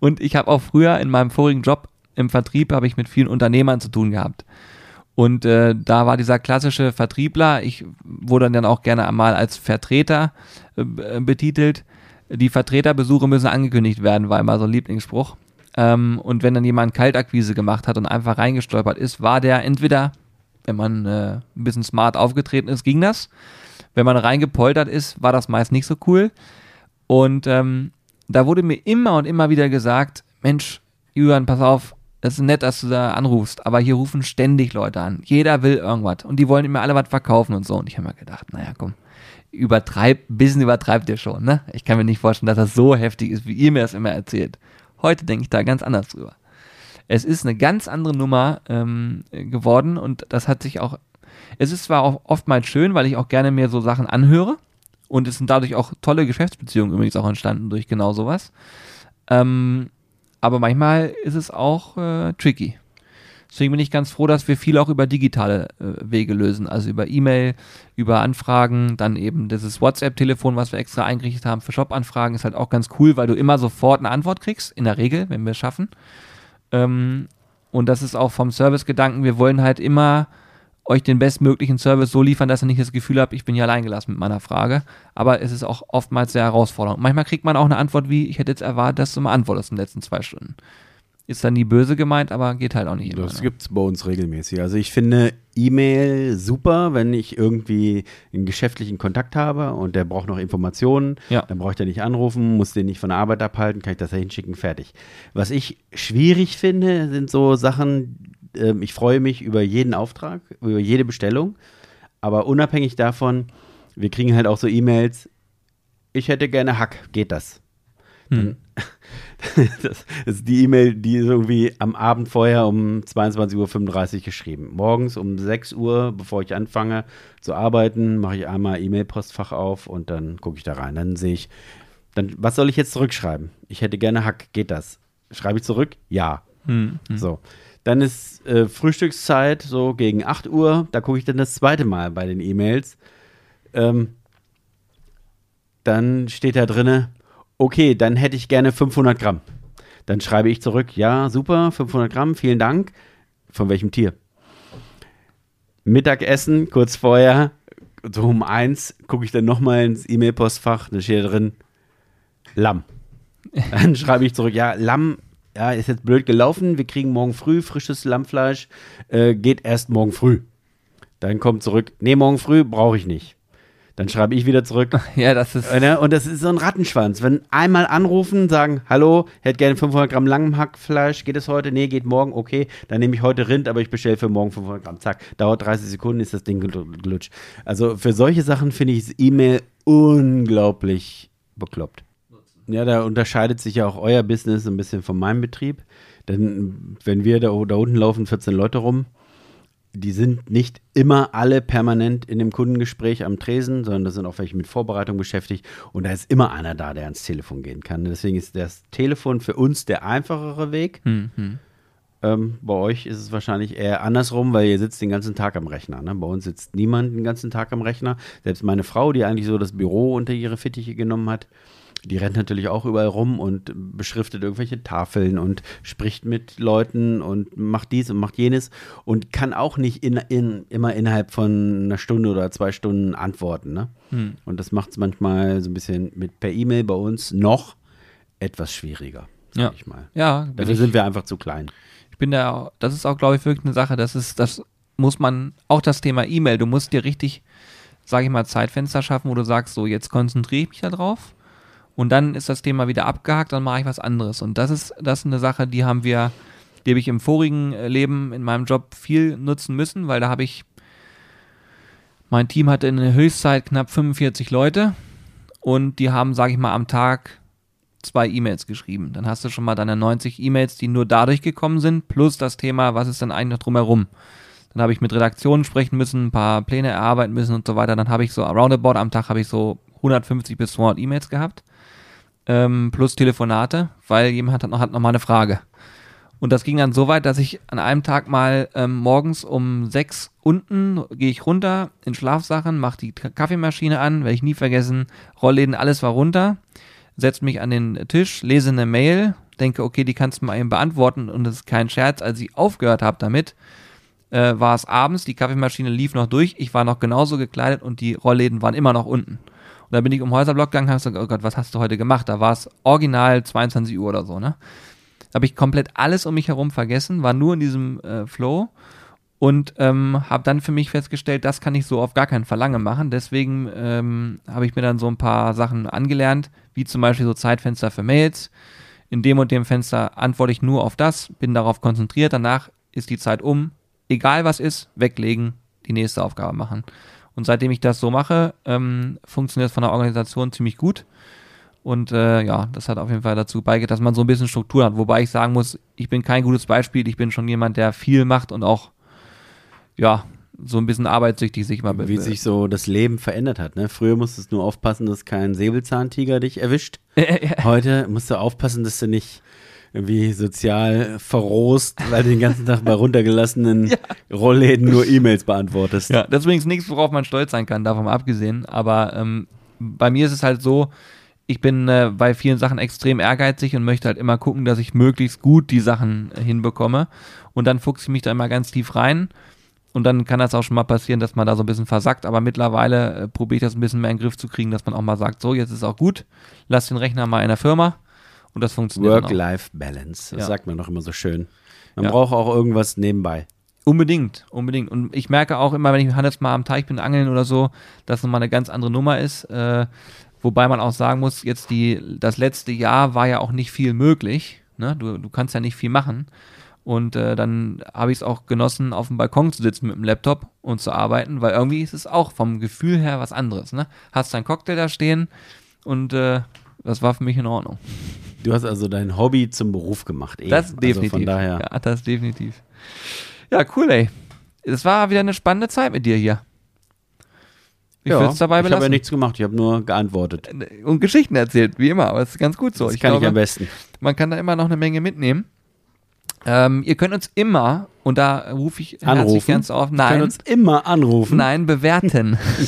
und ich habe auch früher in meinem vorigen Job im Vertrieb habe ich mit vielen Unternehmern zu tun gehabt. Und äh, da war dieser klassische Vertriebler, ich wurde dann auch gerne einmal als Vertreter äh, b- betitelt. Die Vertreterbesuche müssen angekündigt werden, war immer so ein Lieblingsspruch. Ähm, und wenn dann jemand Kaltakquise gemacht hat und einfach reingestolpert ist, war der entweder, wenn man äh, ein bisschen smart aufgetreten ist, ging das. Wenn man reingepoltert ist, war das meist nicht so cool. Und ähm, da wurde mir immer und immer wieder gesagt, Mensch, Julian, pass auf, das ist nett, dass du da anrufst, aber hier rufen ständig Leute an. Jeder will irgendwas und die wollen immer alle was verkaufen und so. Und ich habe mir gedacht, naja, komm, übertreib, ein bisschen übertreibt ihr schon, ne? Ich kann mir nicht vorstellen, dass das so heftig ist, wie ihr mir das immer erzählt. Heute denke ich da ganz anders drüber. Es ist eine ganz andere Nummer ähm, geworden und das hat sich auch, es ist zwar auch oftmals schön, weil ich auch gerne mir so Sachen anhöre und es sind dadurch auch tolle Geschäftsbeziehungen übrigens auch entstanden durch genau sowas. Ähm, aber manchmal ist es auch äh, tricky. Deswegen bin ich ganz froh, dass wir viel auch über digitale äh, Wege lösen, also über E-Mail, über Anfragen, dann eben dieses WhatsApp-Telefon, was wir extra eingerichtet haben für Shop-Anfragen, ist halt auch ganz cool, weil du immer sofort eine Antwort kriegst, in der Regel, wenn wir es schaffen. Ähm, und das ist auch vom Service-Gedanken, wir wollen halt immer euch den bestmöglichen Service so liefern, dass ihr nicht das Gefühl habt, ich bin hier alleingelassen mit meiner Frage. Aber es ist auch oftmals sehr herausfordernd. Manchmal kriegt man auch eine Antwort wie, ich hätte jetzt erwartet, dass du mal antwortest in den letzten zwei Stunden. Ist dann nie böse gemeint, aber geht halt auch nicht immer. Das ne? gibt es bei uns regelmäßig. Also ich finde E-Mail super, wenn ich irgendwie einen geschäftlichen Kontakt habe und der braucht noch Informationen. Ja. Dann brauche ich den nicht anrufen, muss den nicht von der Arbeit abhalten, kann ich das da hinschicken, fertig. Was ich schwierig finde, sind so Sachen, ähm, ich freue mich über jeden Auftrag, über jede Bestellung, aber unabhängig davon, wir kriegen halt auch so E-Mails, ich hätte gerne Hack, geht das? Hm. Das ist die E-Mail, die ist irgendwie am Abend vorher um 22.35 Uhr geschrieben. Morgens um 6 Uhr, bevor ich anfange zu arbeiten, mache ich einmal E-Mail-Postfach auf und dann gucke ich da rein. Dann sehe ich, dann, was soll ich jetzt zurückschreiben? Ich hätte gerne Hack, geht das? Schreibe ich zurück? Ja. Hm, hm. So. Dann ist äh, Frühstückszeit, so gegen 8 Uhr. Da gucke ich dann das zweite Mal bei den E-Mails. Ähm, dann steht da drinne, okay, dann hätte ich gerne 500 Gramm. Dann schreibe ich zurück, ja, super, 500 Gramm, vielen Dank. Von welchem Tier? Mittagessen, kurz vorher, so um eins, gucke ich dann nochmal ins E-Mail-Postfach, da steht da drin, Lamm. Dann schreibe ich zurück, ja, Lamm, ja, ist jetzt blöd gelaufen, wir kriegen morgen früh frisches Lammfleisch, äh, geht erst morgen früh. Dann kommt zurück, nee, morgen früh brauche ich nicht. Dann schreibe ich wieder zurück, Ja, das ist. äh, ne? Und das ist so ein Rattenschwanz. Wenn einmal anrufen, sagen, hallo, hätte gerne 500 Gramm Langhackfleisch, geht es heute? Nee, geht morgen, okay. Dann nehme ich heute Rind, aber ich bestelle für morgen 500 Gramm. Zack, dauert 30 Sekunden, ist das Ding gelutscht. Also für solche Sachen finde ich das E-Mail unglaublich bekloppt. Ja, da unterscheidet sich ja auch euer Business ein bisschen von meinem Betrieb. Denn wenn wir da, da unten laufen 14 Leute rum, die sind nicht immer alle permanent in dem Kundengespräch am Tresen, sondern da sind auch welche mit Vorbereitung beschäftigt und da ist immer einer da, der ans Telefon gehen kann. Deswegen ist das Telefon für uns der einfachere Weg. Hm, hm. Ähm, bei euch ist es wahrscheinlich eher andersrum, weil ihr sitzt den ganzen Tag am Rechner. Ne? Bei uns sitzt niemand den ganzen Tag am Rechner. Selbst meine Frau, die eigentlich so das Büro unter ihre Fittiche genommen hat, die rennt natürlich auch überall rum und beschriftet irgendwelche Tafeln und spricht mit Leuten und macht dies und macht jenes und kann auch nicht in, in, immer innerhalb von einer Stunde oder zwei Stunden antworten. Ne? Hm. Und das macht es manchmal so ein bisschen mit per E-Mail bei uns noch etwas schwieriger, sag Ja. ich mal. Ja, Dafür sind wir einfach zu klein. ich bin da, das ist auch, glaube ich, wirklich eine Sache, das ist, das muss man, auch das Thema E-Mail, du musst dir richtig, sage ich mal, Zeitfenster schaffen, wo du sagst, so, jetzt konzentriere ich mich da drauf und dann ist das Thema wieder abgehakt, dann mache ich was anderes. Und das ist, das ist eine Sache, die haben wir, die habe ich im vorigen äh, Leben in meinem Job viel nutzen müssen, weil da habe ich, mein Team hatte in der Höchstzeit knapp 45 Leute und die haben, sage ich mal, am Tag zwei E-Mails geschrieben. Dann hast du schon mal deine 90 E-Mails, die nur dadurch gekommen sind, plus das Thema, was ist denn eigentlich noch drumherum. Dann habe ich mit Redaktionen sprechen müssen, ein paar Pläne erarbeiten müssen und so weiter. Dann habe ich so roundabout am Tag habe ich so 150 bis 200 E-Mails gehabt, ähm, plus Telefonate, weil jemand hat noch, hat noch mal eine Frage. Und das ging dann so weit, dass ich an einem Tag mal ähm, morgens um sechs unten gehe ich runter in Schlafsachen, mache die Kaffeemaschine an, werde ich nie vergessen, Rollläden, alles war runter, setze mich an den Tisch, lese eine Mail, denke, okay, die kannst du mal eben beantworten und das ist kein Scherz, als ich aufgehört habe damit, äh, war es abends, die Kaffeemaschine lief noch durch, ich war noch genauso gekleidet und die Rollläden waren immer noch unten. Da bin ich um Häuserblock gegangen und habe gesagt, oh Gott, was hast du heute gemacht? Da war es original 22 Uhr oder so, ne? Da habe ich komplett alles um mich herum vergessen, war nur in diesem äh, Flow und ähm, habe dann für mich festgestellt, das kann ich so auf gar keinen Fall machen. Deswegen ähm, habe ich mir dann so ein paar Sachen angelernt, wie zum Beispiel so Zeitfenster für Mails. In dem und dem Fenster antworte ich nur auf das, bin darauf konzentriert, danach ist die Zeit um. Egal was ist, weglegen, die nächste Aufgabe machen. Und seitdem ich das so mache, ähm, funktioniert es von der Organisation ziemlich gut. Und äh, ja, das hat auf jeden Fall dazu beigetragen, dass man so ein bisschen Struktur hat. Wobei ich sagen muss, ich bin kein gutes Beispiel. Ich bin schon jemand, der viel macht und auch, ja, so ein bisschen arbeitssüchtig sich mal Wie sich so das Leben verändert hat. Ne? Früher musstest du nur aufpassen, dass kein Säbelzahntiger dich erwischt. Heute musst du aufpassen, dass du nicht irgendwie sozial verrohst, weil du den ganzen Tag bei runtergelassenen Rollläden nur E-Mails beantwortest. Ja, das ist übrigens nichts, worauf man stolz sein kann, davon abgesehen. Aber ähm, bei mir ist es halt so, ich bin äh, bei vielen Sachen extrem ehrgeizig und möchte halt immer gucken, dass ich möglichst gut die Sachen hinbekomme. Und dann fuchse ich mich da immer ganz tief rein. Und dann kann das auch schon mal passieren, dass man da so ein bisschen versackt. Aber mittlerweile äh, probiere ich das ein bisschen mehr in den Griff zu kriegen, dass man auch mal sagt, so, jetzt ist auch gut, lass den Rechner mal in der Firma Und das funktioniert. Work-Life-Balance. Das Ja. sagt man doch immer so schön. Man Ja. braucht auch irgendwas nebenbei. Unbedingt, unbedingt. Und ich merke auch immer, wenn ich mit Hannes mal am Teich bin, angeln oder so, dass nochmal eine ganz andere Nummer ist. Äh, wobei man auch sagen muss, jetzt die, das letzte Jahr war ja auch nicht viel möglich. Ne? Du, du kannst ja nicht viel machen. Und äh, dann habe ich es auch genossen, auf dem Balkon zu sitzen mit dem Laptop und zu arbeiten, weil irgendwie ist es auch vom Gefühl her was anderes. Ne? Hast deinen Cocktail da stehen und äh, das war für mich in Ordnung. Du hast also dein Hobby zum Beruf gemacht. Eben. Das definitiv. Also von daher. Ja, das definitiv. Ja, cool, ey. Es war wieder eine spannende Zeit mit dir hier. Ich Ja, es dabei ich habe ja belassen. nichts gemacht, ich habe nur geantwortet. Und Geschichten erzählt, wie immer, aber es ist ganz gut so. Das ich kann glaube, ich am besten. man kann da immer noch eine Menge mitnehmen. Ähm, ihr könnt uns immer, und da rufe ich herzlich Anrufen? ganz auf, nein, uns immer anrufen. Nein, bewerten.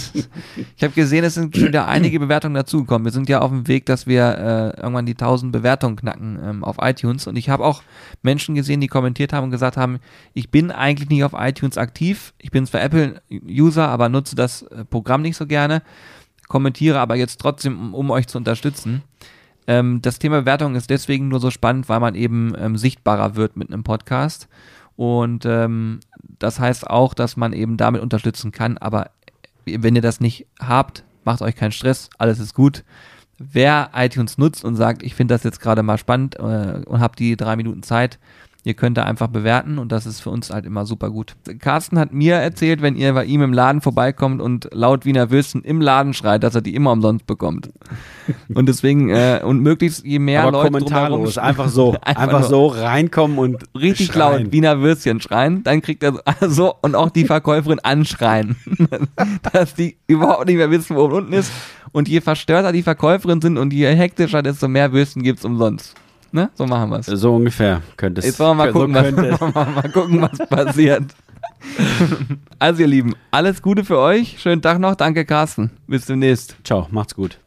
ich habe gesehen, es sind schon wieder einige Bewertungen dazugekommen. Wir sind ja auf dem Weg, dass wir äh, irgendwann die 1000 Bewertungen knacken ähm, auf iTunes. Und ich habe auch Menschen gesehen, die kommentiert haben und gesagt haben, ich bin eigentlich nicht auf iTunes aktiv. Ich bin zwar Apple-User, aber nutze das äh, Programm nicht so gerne. Kommentiere aber jetzt trotzdem, um, um euch zu unterstützen. Ähm, das Thema Bewertung ist deswegen nur so spannend, weil man eben ähm, sichtbarer wird mit einem Podcast. Und ähm, das heißt auch, dass man eben damit unterstützen kann. Aber wenn ihr das nicht habt, macht euch keinen Stress, alles ist gut. Wer iTunes nutzt und sagt, ich finde das jetzt gerade mal spannend äh, und habt die drei Minuten Zeit, ihr könnt da einfach bewerten und das ist für uns halt immer super gut. Carsten hat mir erzählt, wenn ihr bei ihm im Laden vorbeikommt und laut Wiener Würsten im Laden schreit, dass er die immer umsonst bekommt. Und deswegen, äh, und möglichst je mehr Aber Leute kommentarlos, einfach so. Einfach einfach so reinkommen und richtig schreien. laut Wiener Würstchen schreien, dann kriegt er so, so und auch die Verkäuferin anschreien, dass die überhaupt nicht mehr wissen, wo unten ist. Und je verstörter die Verkäuferin sind und je hektischer, desto mehr Würstchen gibt's umsonst. Ne? So machen wir's. So ungefähr könnte es Jetzt wollen wir mal so gucken, was, es. wollen wir mal gucken, was passiert. Also ihr Lieben, alles Gute für euch. Schönen Tag noch. Danke Carsten. Bis demnächst. Ciao, macht's gut.